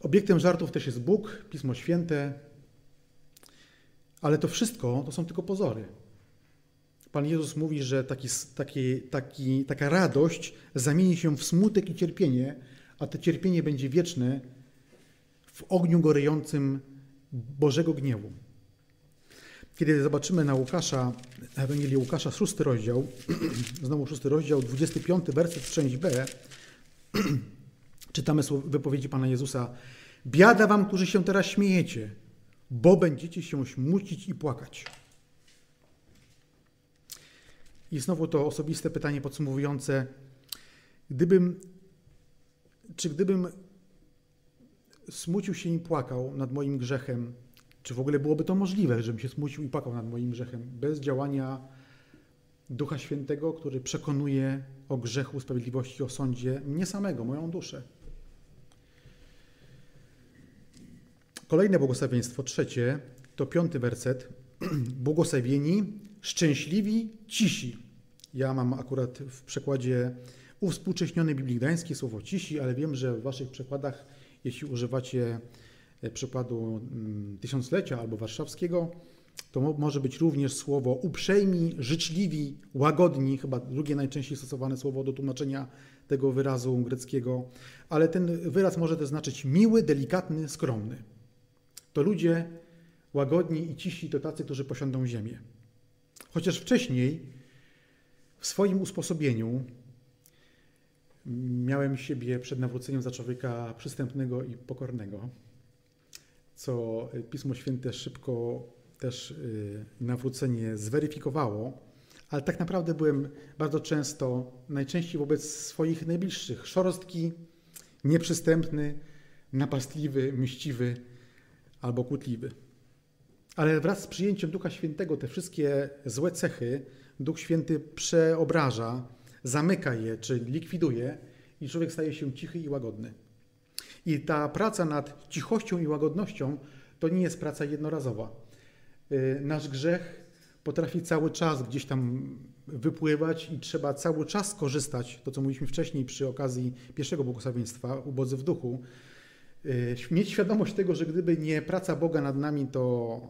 Obiektem żartów też jest Bóg, Pismo Święte, ale to wszystko to są tylko pozory. Pan Jezus mówi, że taki, taki, taki, taka radość zamieni się w smutek i cierpienie, a to cierpienie będzie wieczne w ogniu gorejącym Bożego gniewu. Kiedy zobaczymy na Łukasza, Ewangelii Łukasza, szósty rozdział, [CLEARS THROAT] znowu szósty rozdział, 25 werset, część B, [CLEARS THROAT] czytamy wypowiedzi Pana Jezusa. Biada wam, którzy się teraz śmiejecie, bo będziecie się śmucić i płakać. I znowu to osobiste pytanie podsumowujące. Gdybym, czy gdybym smucił się i płakał nad moim grzechem, czy w ogóle byłoby to możliwe, żebym się smucił i nad moim grzechem, bez działania Ducha Świętego, który przekonuje o grzechu, sprawiedliwości, o sądzie mnie samego, moją duszę. Kolejne błogosławieństwo, trzecie, to piąty werset. [CLEARS THROAT] Błogosławieni, szczęśliwi, cisi. Ja mam akurat w przekładzie uwspółcześniony Biblii Gdańskiej słowo cisi, ale wiem, że w waszych przekładach jeśli używacie przykładu mm, tysiąclecia albo warszawskiego, to może być również słowo uprzejmi, życzliwi, łagodni, chyba drugie najczęściej stosowane słowo do tłumaczenia tego wyrazu greckiego, ale ten wyraz może też znaczyć miły, delikatny, skromny. To ludzie łagodni i cisi to tacy, którzy posiądą ziemię. Chociaż wcześniej w swoim usposobieniu miałem siebie przed nawróceniem za człowieka przystępnego i pokornego, co Pismo Święte szybko też y, nawrócenie zweryfikowało, ale tak naprawdę byłem bardzo często, najczęściej wobec swoich najbliższych, szorstki, nieprzystępny, napastliwy, mściwy albo kłótliwy. Ale wraz z przyjęciem Ducha Świętego te wszystkie złe cechy Duch Święty przeobraża zamyka je czy likwiduje i człowiek staje się cichy i łagodny. I ta praca nad cichością i łagodnością to nie jest praca jednorazowa. Y, nasz grzech potrafi cały czas gdzieś tam wypływać i trzeba cały czas korzystać, to co mówiliśmy wcześniej przy okazji pierwszego błogosławieństwa, ubodzy w duchu, y, mieć świadomość tego, że gdyby nie praca Boga nad nami, to,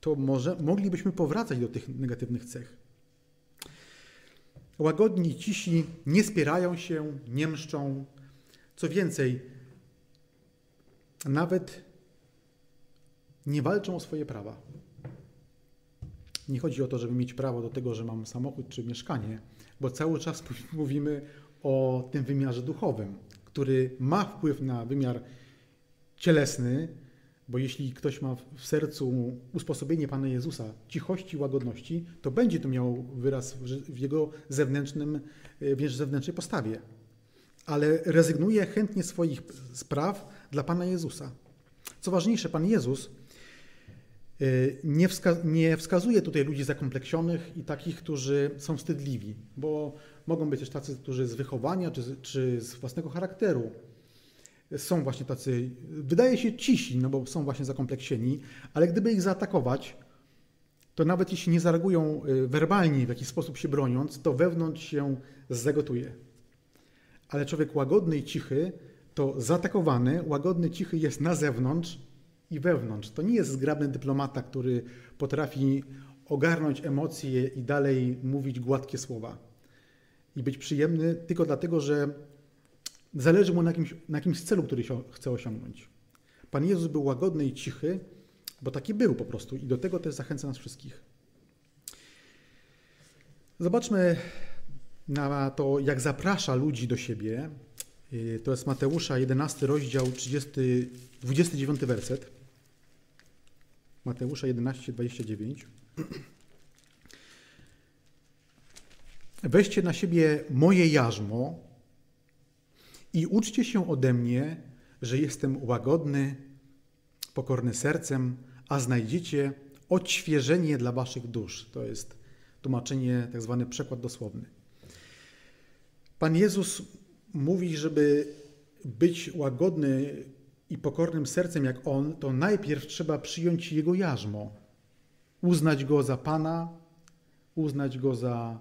to może, moglibyśmy powracać do tych negatywnych cech. Łagodni, cisi, nie spierają się, nie mszczą. Co więcej, nawet nie walczą o swoje prawa. Nie chodzi o to, żeby mieć prawo do tego, że mam samochód czy mieszkanie, bo cały czas [LAUGHS] mówimy o tym wymiarze duchowym, który ma wpływ na wymiar cielesny, bo jeśli ktoś ma w sercu usposobienie Pana Jezusa, cichości, łagodności, to będzie to miało wyraz w jego zewnętrznym, w jego zewnętrznej postawie. Ale rezygnuje chętnie swoich spraw dla Pana Jezusa. Co ważniejsze, Pan Jezus y, nie, wska nie wskazuje tutaj ludzi zakompleksionych i takich, którzy są wstydliwi, bo mogą być też tacy, którzy z wychowania czy, czy z własnego charakteru są właśnie tacy, wydaje się cisi, no bo są właśnie zakompleksieni, ale gdyby ich zaatakować, to nawet jeśli nie zareagują y, werbalnie, w jakiś sposób się broniąc, to wewnątrz się zagotuje. Ale człowiek łagodny i cichy, to zaatakowany, łagodny, cichy jest na zewnątrz i wewnątrz. To nie jest zgrabny dyplomata, który potrafi ogarnąć emocje i dalej mówić gładkie słowa. I być przyjemny tylko dlatego, że Zależy mu na jakimś, na jakimś celu, który chce osiągnąć. Pan Jezus był łagodny i cichy, bo taki był po prostu i do tego też zachęca nas wszystkich. Zobaczmy na to, jak zaprasza ludzi do siebie. Y, to jest Mateusza 11 rozdział 30, 29 werset. Mateusza 11, 29. Weźcie na siebie moje jarzmo i uczcie się ode mnie, że jestem łagodny, pokorny sercem, a znajdziecie odświeżenie dla waszych dusz. To jest tłumaczenie, tak zwany przekład dosłowny. Pan Jezus mówi, żeby być łagodny i pokornym sercem jak On, to najpierw trzeba przyjąć Jego jarzmo, uznać Go za Pana, uznać Go za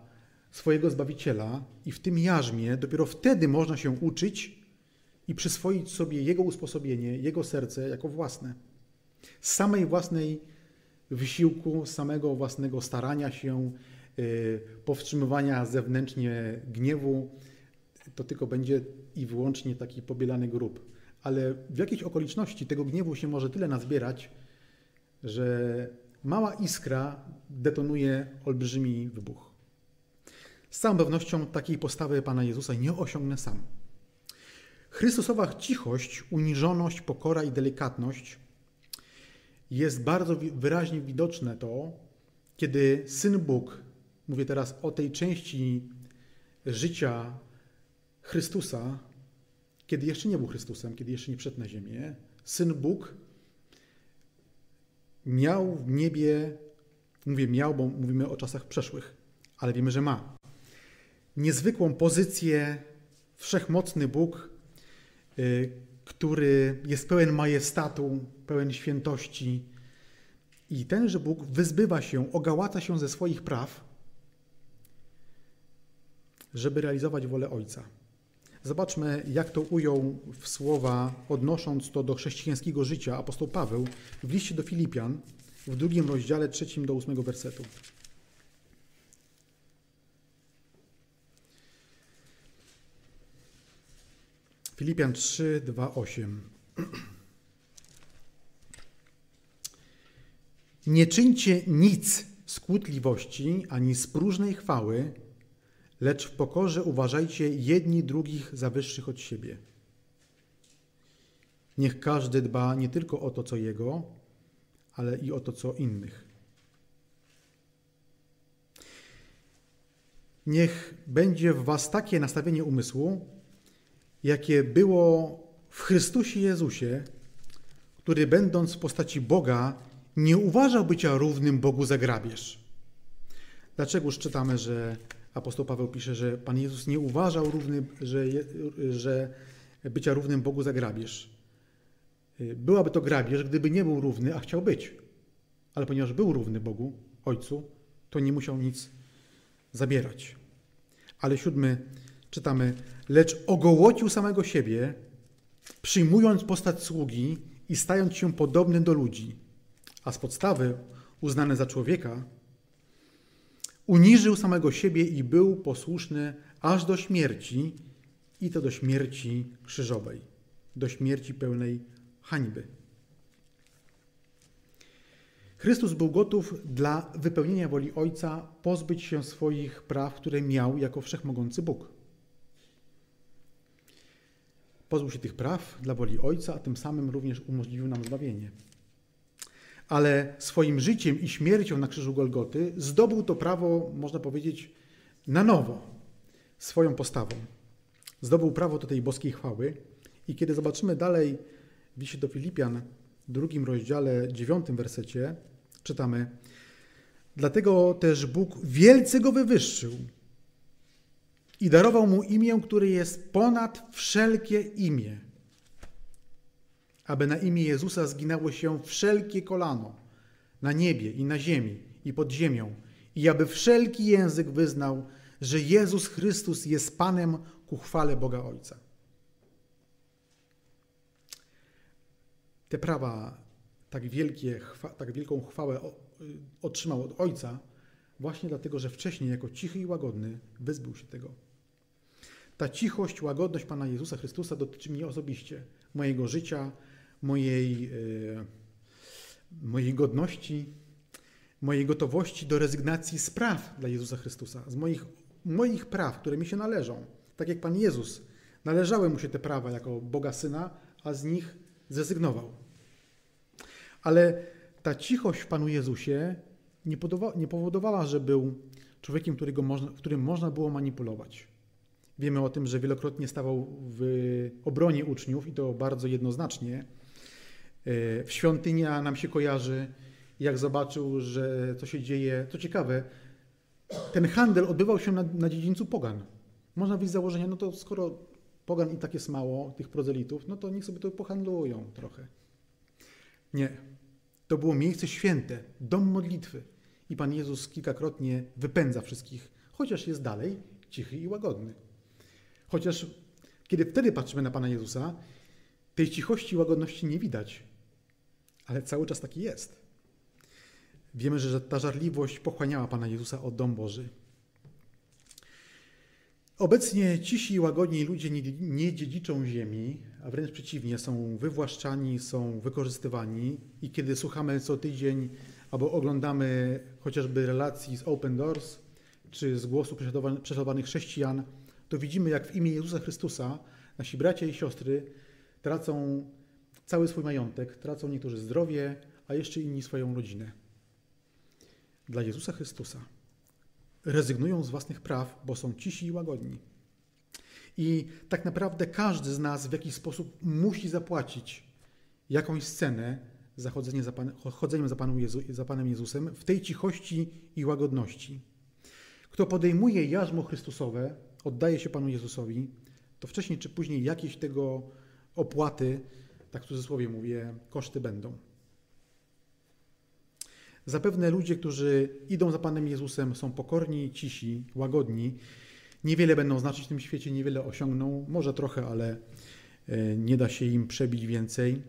swojego Zbawiciela i w tym jarzmie dopiero wtedy można się uczyć i przyswoić sobie Jego usposobienie, Jego serce jako własne. Z samej własnej wysiłku, samego własnego starania się, y, powstrzymywania zewnętrznie gniewu, to tylko będzie i wyłącznie taki pobielany grób. Ale w jakiejś okoliczności tego gniewu się może tyle nazbierać, że mała iskra detonuje olbrzymi wybuch. Z całą pewnością takiej postawy Pana Jezusa nie osiągnę sam. Chrystusowa cichość, uniżoność, pokora i delikatność jest bardzo wyraźnie widoczne to, kiedy Syn Bóg, mówię teraz o tej części życia Chrystusa, kiedy jeszcze nie był Chrystusem, kiedy jeszcze nie wszedł na ziemię, Syn Bóg miał w niebie, mówię miał, bo mówimy o czasach przeszłych, ale wiemy, że ma niezwykłą pozycję wszechmocny Bóg, y, który jest pełen majestatu, pełen świętości. I tenże Bóg wyzbywa się, ogałaca się ze swoich praw, żeby realizować wolę Ojca. Zobaczmy, jak to ujął w słowa, odnosząc to do chrześcijańskiego życia apostoł Paweł w liście do Filipian w drugim rozdziale, trzecim do ósmego wersetu. Filipian 3, 2, 8. Nie czyńcie nic z kłótliwości ani z próżnej chwały, lecz w pokorze uważajcie jedni drugich za wyższych od siebie. Niech każdy dba nie tylko o to, co jego, ale i o to, co innych. Niech będzie w Was takie nastawienie umysłu, jakie było w Chrystusie Jezusie, który będąc w postaci Boga, nie uważał bycia równym Bogu za grabież. Dlaczego czytamy, że apostoł Paweł pisze, że Pan Jezus nie uważał, równy, że, że bycia równym Bogu za grabież? Byłaby to grabież, gdyby nie był równy, a chciał być. Ale ponieważ był równy Bogu, Ojcu, to nie musiał nic zabierać. Ale siódmy czytamy, lecz ogołocił samego siebie, przyjmując postać sługi i stając się podobnym do ludzi, a z podstawy uznany za człowieka, uniżył samego siebie i był posłuszny aż do śmierci, i to do śmierci krzyżowej, do śmierci pełnej hańby. Chrystus był gotów dla wypełnienia woli Ojca pozbyć się swoich praw, które miał jako wszechmogący Bóg. Pozbył się tych praw dla woli Ojca, a tym samym również umożliwił nam zbawienie. Ale swoim życiem i śmiercią na krzyżu Golgoty zdobył to prawo, można powiedzieć, na nowo, swoją postawą. Zdobył prawo do tej boskiej chwały i kiedy zobaczymy dalej w liście do Filipian, w drugim rozdziale, dziewiątym wersecie, czytamy Dlatego też Bóg wielce go wywyższył i darował mu imię, które jest ponad wszelkie imię, aby na imię Jezusa zginało się wszelkie kolano na niebie i na ziemi i pod ziemią i aby wszelki język wyznał, że Jezus Chrystus jest Panem ku chwale Boga Ojca. Te prawa, tak, wielkie, tak wielką chwałę otrzymał od Ojca, właśnie dlatego, że wcześniej jako cichy i łagodny wyzbył się tego. Ta cichość, łagodność Pana Jezusa Chrystusa dotyczy mnie osobiście, mojego życia, mojej, yy, mojej godności, mojej gotowości do rezygnacji z praw dla Jezusa Chrystusa, z moich, moich praw, które mi się należą. Tak jak Pan Jezus, należały mu się te prawa jako Boga Syna, a z nich zrezygnował. Ale ta cichość w Panu Jezusie nie, nie powodowała, że był człowiekiem, którego można, którym można było manipulować. Wiemy o tym, że wielokrotnie stawał w obronie uczniów i to bardzo jednoznacznie. E, w świątynia nam się kojarzy, jak zobaczył, że co się dzieje. Co ciekawe, ten handel odbywał się na, na dziedzińcu Pogan. Można wyjść z założenia, no to skoro Pogan i tak jest mało, tych prozelitów, no to niech sobie to pohandlują trochę. Nie. To było miejsce święte, dom modlitwy. I Pan Jezus kilkakrotnie wypędza wszystkich, chociaż jest dalej cichy i łagodny. Chociaż kiedy wtedy patrzymy na Pana Jezusa, tej cichości i łagodności nie widać, ale cały czas taki jest. Wiemy, że ta żarliwość pochłaniała Pana Jezusa o dom Boży. Obecnie cisi i łagodni ludzie nie, nie dziedziczą ziemi, a wręcz przeciwnie, są wywłaszczani, są wykorzystywani i kiedy słuchamy co tydzień albo oglądamy chociażby relacji z Open Doors czy z głosu prześladowanych chrześcijan, to widzimy, jak w imię Jezusa Chrystusa nasi bracia i siostry tracą cały swój majątek, tracą niektórzy zdrowie, a jeszcze inni swoją rodzinę. Dla Jezusa Chrystusa rezygnują z własnych praw, bo są cisi i łagodni. I tak naprawdę każdy z nas w jakiś sposób musi zapłacić jakąś cenę za chodzenie za, Pan, chodzeniem za, Panem Jezu, za Panem Jezusem w tej cichości i łagodności. Kto podejmuje jarzmo Chrystusowe, oddaje się Panu Jezusowi, to wcześniej czy później jakieś tego opłaty, tak w cudzysłowie mówię, koszty będą. Zapewne ludzie, którzy idą za Panem Jezusem, są pokorni, cisi, łagodni. Niewiele będą znaczyć w tym świecie, niewiele osiągną, może trochę, ale e, nie da się im przebić więcej.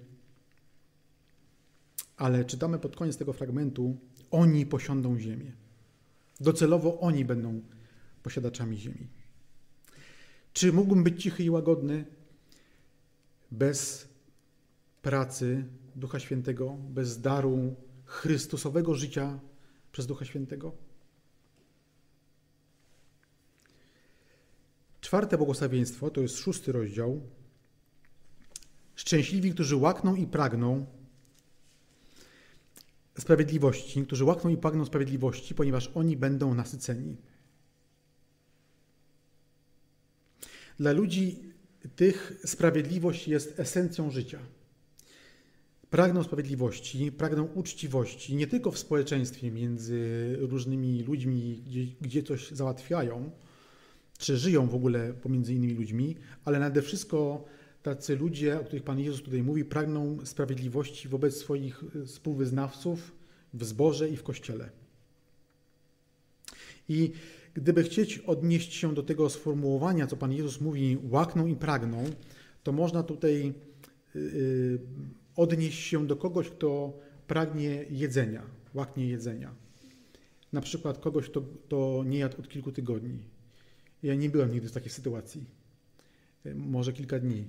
Ale czytamy pod koniec tego fragmentu: Oni posiądą ziemię. Docelowo oni będą posiadaczami ziemi. Czy mógłbym być cichy i łagodny bez pracy Ducha Świętego, bez daru Chrystusowego życia przez Ducha Świętego? Czwarte błogosławieństwo to jest szósty rozdział. Szczęśliwi, którzy łakną i pragną sprawiedliwości, którzy łakną i pragną sprawiedliwości, ponieważ oni będą nasyceni. Dla ludzi tych sprawiedliwość jest esencją życia. Pragną sprawiedliwości, pragną uczciwości, nie tylko w społeczeństwie między różnymi ludźmi, gdzie, gdzie coś załatwiają, czy żyją w ogóle pomiędzy innymi ludźmi, ale nade wszystko tacy ludzie, o których Pan Jezus tutaj mówi, pragną sprawiedliwości wobec swoich współwyznawców w zborze i w kościele. I gdyby chcieć odnieść się do tego sformułowania, co Pan Jezus mówi, łakną i pragną, to można tutaj yy, odnieść się do kogoś, kto pragnie jedzenia, łaknie jedzenia. Na przykład kogoś, kto, kto nie jadł od kilku tygodni. Ja nie byłem nigdy w takiej sytuacji. Yy, może kilka dni.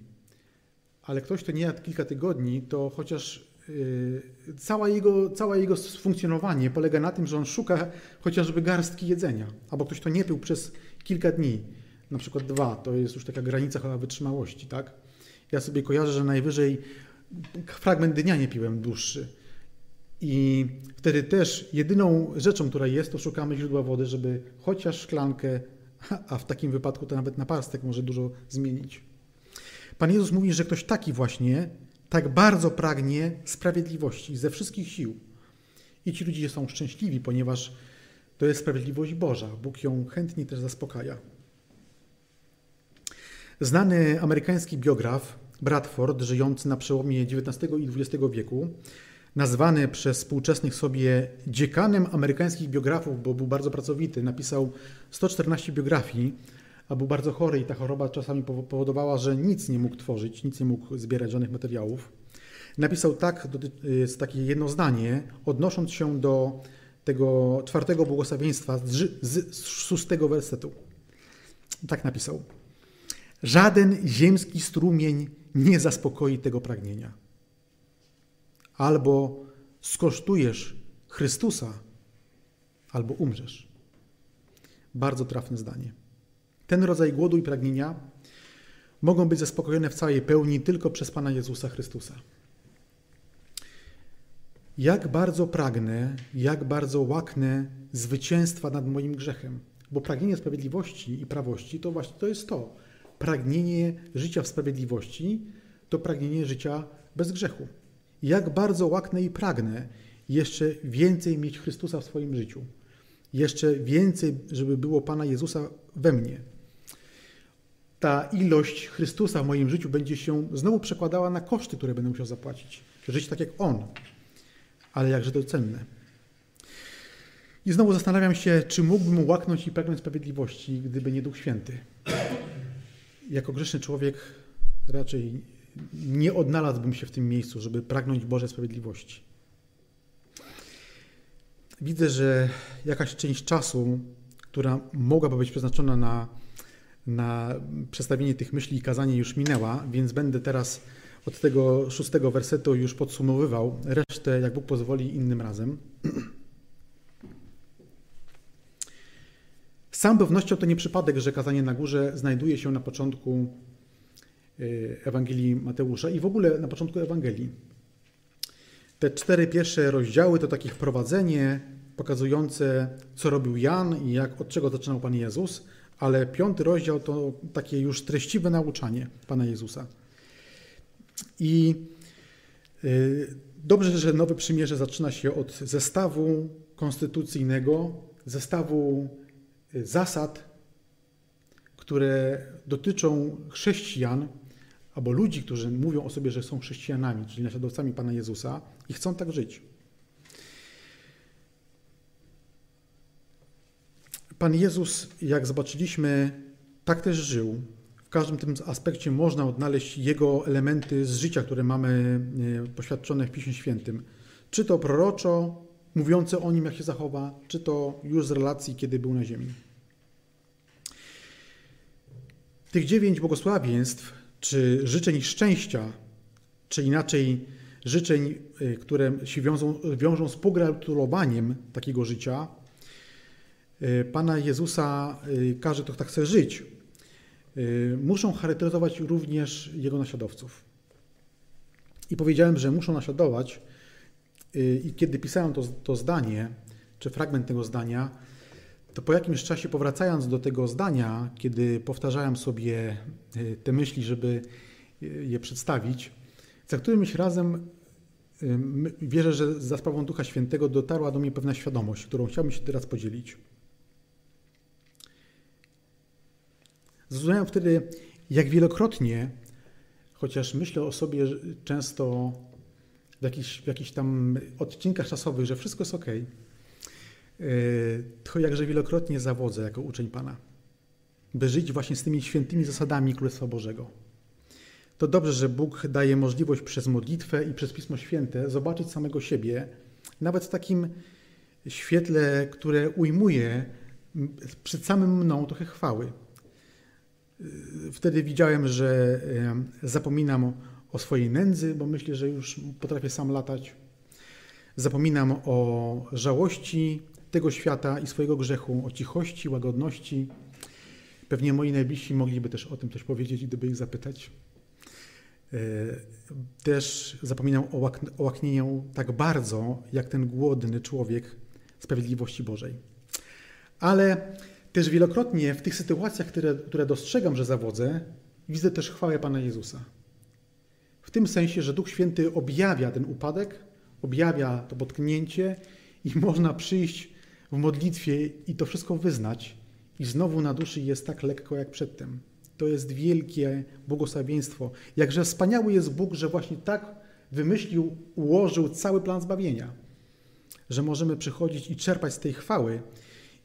Ale ktoś, kto nie jadł kilka tygodni, to chociaż yy, całe jego, całe jego funkcjonowanie polega na tym, że on szuka chociażby garstki jedzenia. Albo ktoś, kto nie pił przez kilka dni, na przykład dwa, to jest już taka granica chyba wytrzymałości, tak? Ja sobie kojarzę, że najwyżej fragment dnia nie piłem dłuższy. I wtedy też jedyną rzeczą, która jest, to szukamy źródła wody, żeby chociaż szklankę, a w takim wypadku to nawet naparstek może dużo zmienić. Pan Jezus mówi, że ktoś taki właśnie tak bardzo pragnie sprawiedliwości ze wszystkich sił. I ci ludzie są szczęśliwi, ponieważ to jest sprawiedliwość Boża. Bóg ją chętnie też zaspokaja. Znany amerykański biograf Bradford, żyjący na przełomie XIX i XX wieku, nazwany przez współczesnych sobie dziekanem amerykańskich biografów, bo był bardzo pracowity, napisał 114 biografii, a był bardzo chory i ta choroba czasami powodowała, że nic nie mógł tworzyć, nic nie mógł zbierać żadnych materiałów. Napisał tak, takie jedno zdanie, odnosząc się do tego czwartego błogosławieństwa z, z szóstego wersetu. Tak napisał. Żaden ziemski strumień nie zaspokoi tego pragnienia. Albo skosztujesz Chrystusa, albo umrzesz. Bardzo trafne zdanie. Ten rodzaj głodu i pragnienia mogą być zaspokojone w całej pełni tylko przez Pana Jezusa Chrystusa. Jak bardzo pragnę, jak bardzo łaknę zwycięstwa nad moim grzechem. Bo pragnienie sprawiedliwości i prawości to właśnie to jest to pragnienie życia w sprawiedliwości to pragnienie życia bez grzechu. Jak bardzo łaknę i pragnę jeszcze więcej mieć Chrystusa w swoim życiu. Jeszcze więcej, żeby było Pana Jezusa we mnie. Ta ilość Chrystusa w moim życiu będzie się znowu przekładała na koszty, które będę musiał zapłacić. Żyć tak jak On. Ale jakże to cenne. I znowu zastanawiam się, czy mógłbym łaknąć i pragnąć sprawiedliwości, gdyby nie Duch Święty jako grzeszny człowiek raczej nie odnalazłbym się w tym miejscu, żeby pragnąć Bożej sprawiedliwości. Widzę, że jakaś część czasu, która mogłaby być przeznaczona na, na tych myśli i kazanie już minęła, więc będę teraz od tego szóstego wersetu już podsumowywał. Resztę, jak Bóg pozwoli, innym razem. [CLEARS THROAT] Z całą pewnością to nie przypadek, że kazanie na górze znajduje się na początku y, Ewangelii Mateusza i w ogóle na początku Ewangelii. Te cztery pierwsze rozdziały to takie wprowadzenie pokazujące, co robił Jan i jak, od czego zaczynał Pan Jezus, ale piąty rozdział to takie już treściwe nauczanie Pana Jezusa. I y, dobrze, że Nowe Przymierze zaczyna się od zestawu konstytucyjnego, zestawu zasad, które dotyczą chrześcijan albo ludzi, którzy mówią o sobie, że są chrześcijanami, czyli naśladowcami Pana Jezusa i chcą tak żyć. Pan Jezus, jak zobaczyliśmy, tak też żył. W każdym tym aspekcie można odnaleźć Jego elementy z życia, które mamy e, poświadczone w Piśmie Świętym. Czy to proroczo, mówiące o nim, jak się zachowa, czy to już z relacji, kiedy był na ziemi. Tych dziewięć błogosławieństw, czy życzeń szczęścia, czy inaczej życzeń, y, które się wiążą, wiążą z pogratulowaniem takiego życia, y, Pana Jezusa y, każe, kto tak chce żyć, muszą charakteryzować również Jego naśladowców. I powiedziałem, że muszą naśladować, i kiedy pisałem to, to zdanie, czy fragment tego zdania, to po jakimś czasie, powracając do tego zdania, kiedy powtarzałem sobie e, te myśli, żeby e, je przedstawić, za którymś razem wierzę, że za sprawą Ducha Świętego dotarła do mnie pewna świadomość, którą chciałbym się teraz podzielić. Zrozumiałem wtedy, jak wielokrotnie, chociaż myślę o sobie często w jakichś, w tam odcinkach czasowych, że wszystko jest ok, to jakże wielokrotnie zawodzę jako uczeń Pana, by żyć właśnie z tymi świętymi zasadami Królestwa Bożego. To dobrze, że Bóg daje możliwość przez modlitwę i przez Pismo Święte zobaczyć samego siebie, nawet w takim świetle, które ujmuje przed samym mną trochę chwały. Wtedy widziałem, że zapominam o swojej nędzy, bo myślę, że już potrafię sam latać. Zapominam o żałości tego świata i swojego grzechu, o cichości, łagodności. Pewnie moi najbliżsi mogliby też o tym coś powiedzieć, gdyby ich zapytać. E, też zapominam o łaknieniu tak bardzo, jak ten głodny człowiek sprawiedliwości Bożej. Ale też wielokrotnie w tych sytuacjach, które, które dostrzegam, że zawodzę, widzę też chwałę Pana Jezusa. W tym sensie, że Duch Święty objawia ten upadek, objawia to potknięcie i [LAUGHS] można przyjść w modlitwie i to wszystko wyznać i znowu na duszy jest tak lekko jak przedtem. To jest wielkie błogosławieństwo. Jakże wspaniały jest Bóg, że właśnie tak wymyślił, ułożył cały plan zbawienia, że możemy przychodzić i czerpać z tej chwały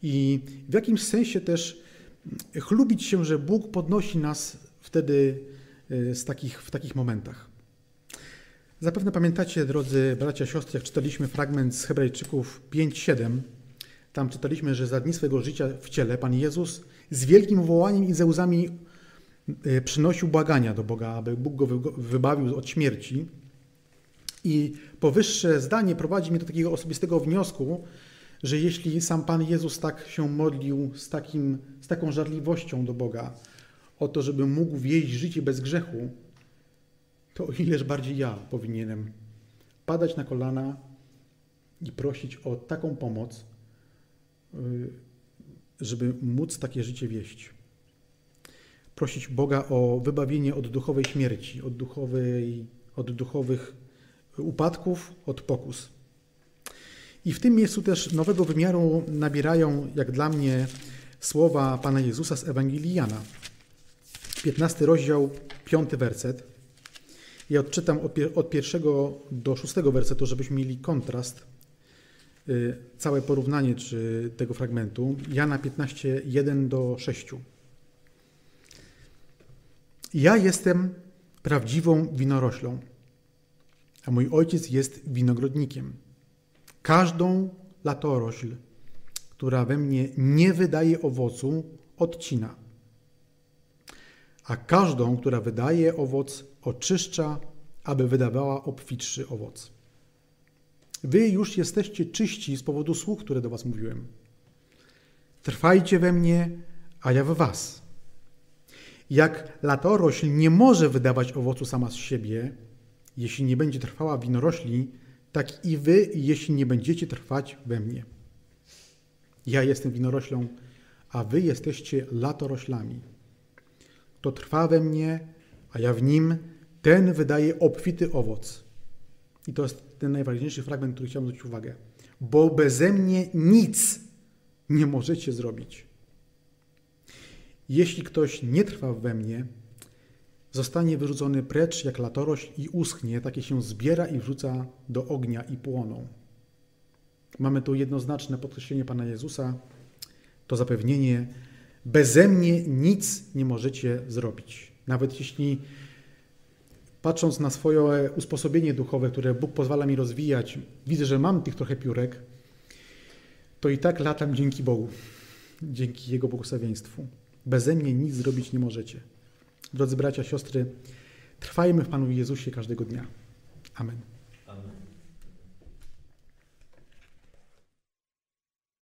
i w jakimś sensie też chlubić się, że Bóg podnosi nas wtedy z takich, w takich momentach. Zapewne pamiętacie, drodzy bracia, siostry, jak czytaliśmy fragment z Hebrajczyków 5-7. Tam czytaliśmy, że za dni swego życia w ciele Pan Jezus z wielkim wołaniem i ze łzami y, przynosił błagania do Boga, aby Bóg go wybawił od śmierci. I powyższe zdanie prowadzi mnie do takiego osobistego wniosku, że jeśli sam Pan Jezus tak się modlił z, takim, z taką żarliwością do Boga o to, żeby mógł wieść życie bez grzechu, to o ileż bardziej ja powinienem padać na kolana i prosić o taką pomoc, y, żeby móc takie życie wieść. Prosić Boga o wybawienie od duchowej śmierci, od, duchowej, od duchowych upadków, od pokus. I w tym miejscu też nowego wymiaru nabierają, jak dla mnie, słowa Pana Jezusa z Ewangelii Jana. 15 rozdział, 5 werset. Ja odczytam od pierwszego do szóstego wersetu, żebyśmy mieli kontrast, y, całe porównanie czy tego fragmentu. Jana 15, 1 do 6. Ja jestem prawdziwą winoroślą, a mój ojciec jest winogrodnikiem. Każdą latorośl, która we mnie nie wydaje owocu, odcina. A każdą, która wydaje owoc, oczyszcza, aby wydawała obfitszy owoc. Wy już jesteście czyści z powodu słów, które do Was mówiłem. Trwajcie we mnie, a ja w Was. Jak latorośl nie może wydawać owocu sama z siebie, jeśli nie będzie trwała winorośli, tak i wy, jeśli nie będziecie trwać we mnie. Ja jestem winoroślą, a wy jesteście latoroślami. Kto trwa we mnie, a ja w nim, ten wydaje obfity owoc. I to jest ten najważniejszy fragment, który chciałem zwrócić uwagę. Bo beze mnie nic nie możecie zrobić. Jeśli ktoś nie trwa we mnie, zostanie wyrzucony precz jak latorośl i uschnie, takie się zbiera i wrzuca do ognia i płoną. Mamy tu jednoznaczne podkreślenie Pana Jezusa, to zapewnienie, beze mnie nic nie możecie zrobić. Nawet jeśli patrząc na swoje usposobienie duchowe, które Bóg pozwala mi rozwijać, widzę, że mam tych trochę piórek, to i tak latam dzięki Bogu, dzięki Jego błogosławieństwu. Beze mnie nic zrobić nie możecie. Drodzy bracia, siostry, trwajmy w Panu Jezusie każdego dnia. Amen.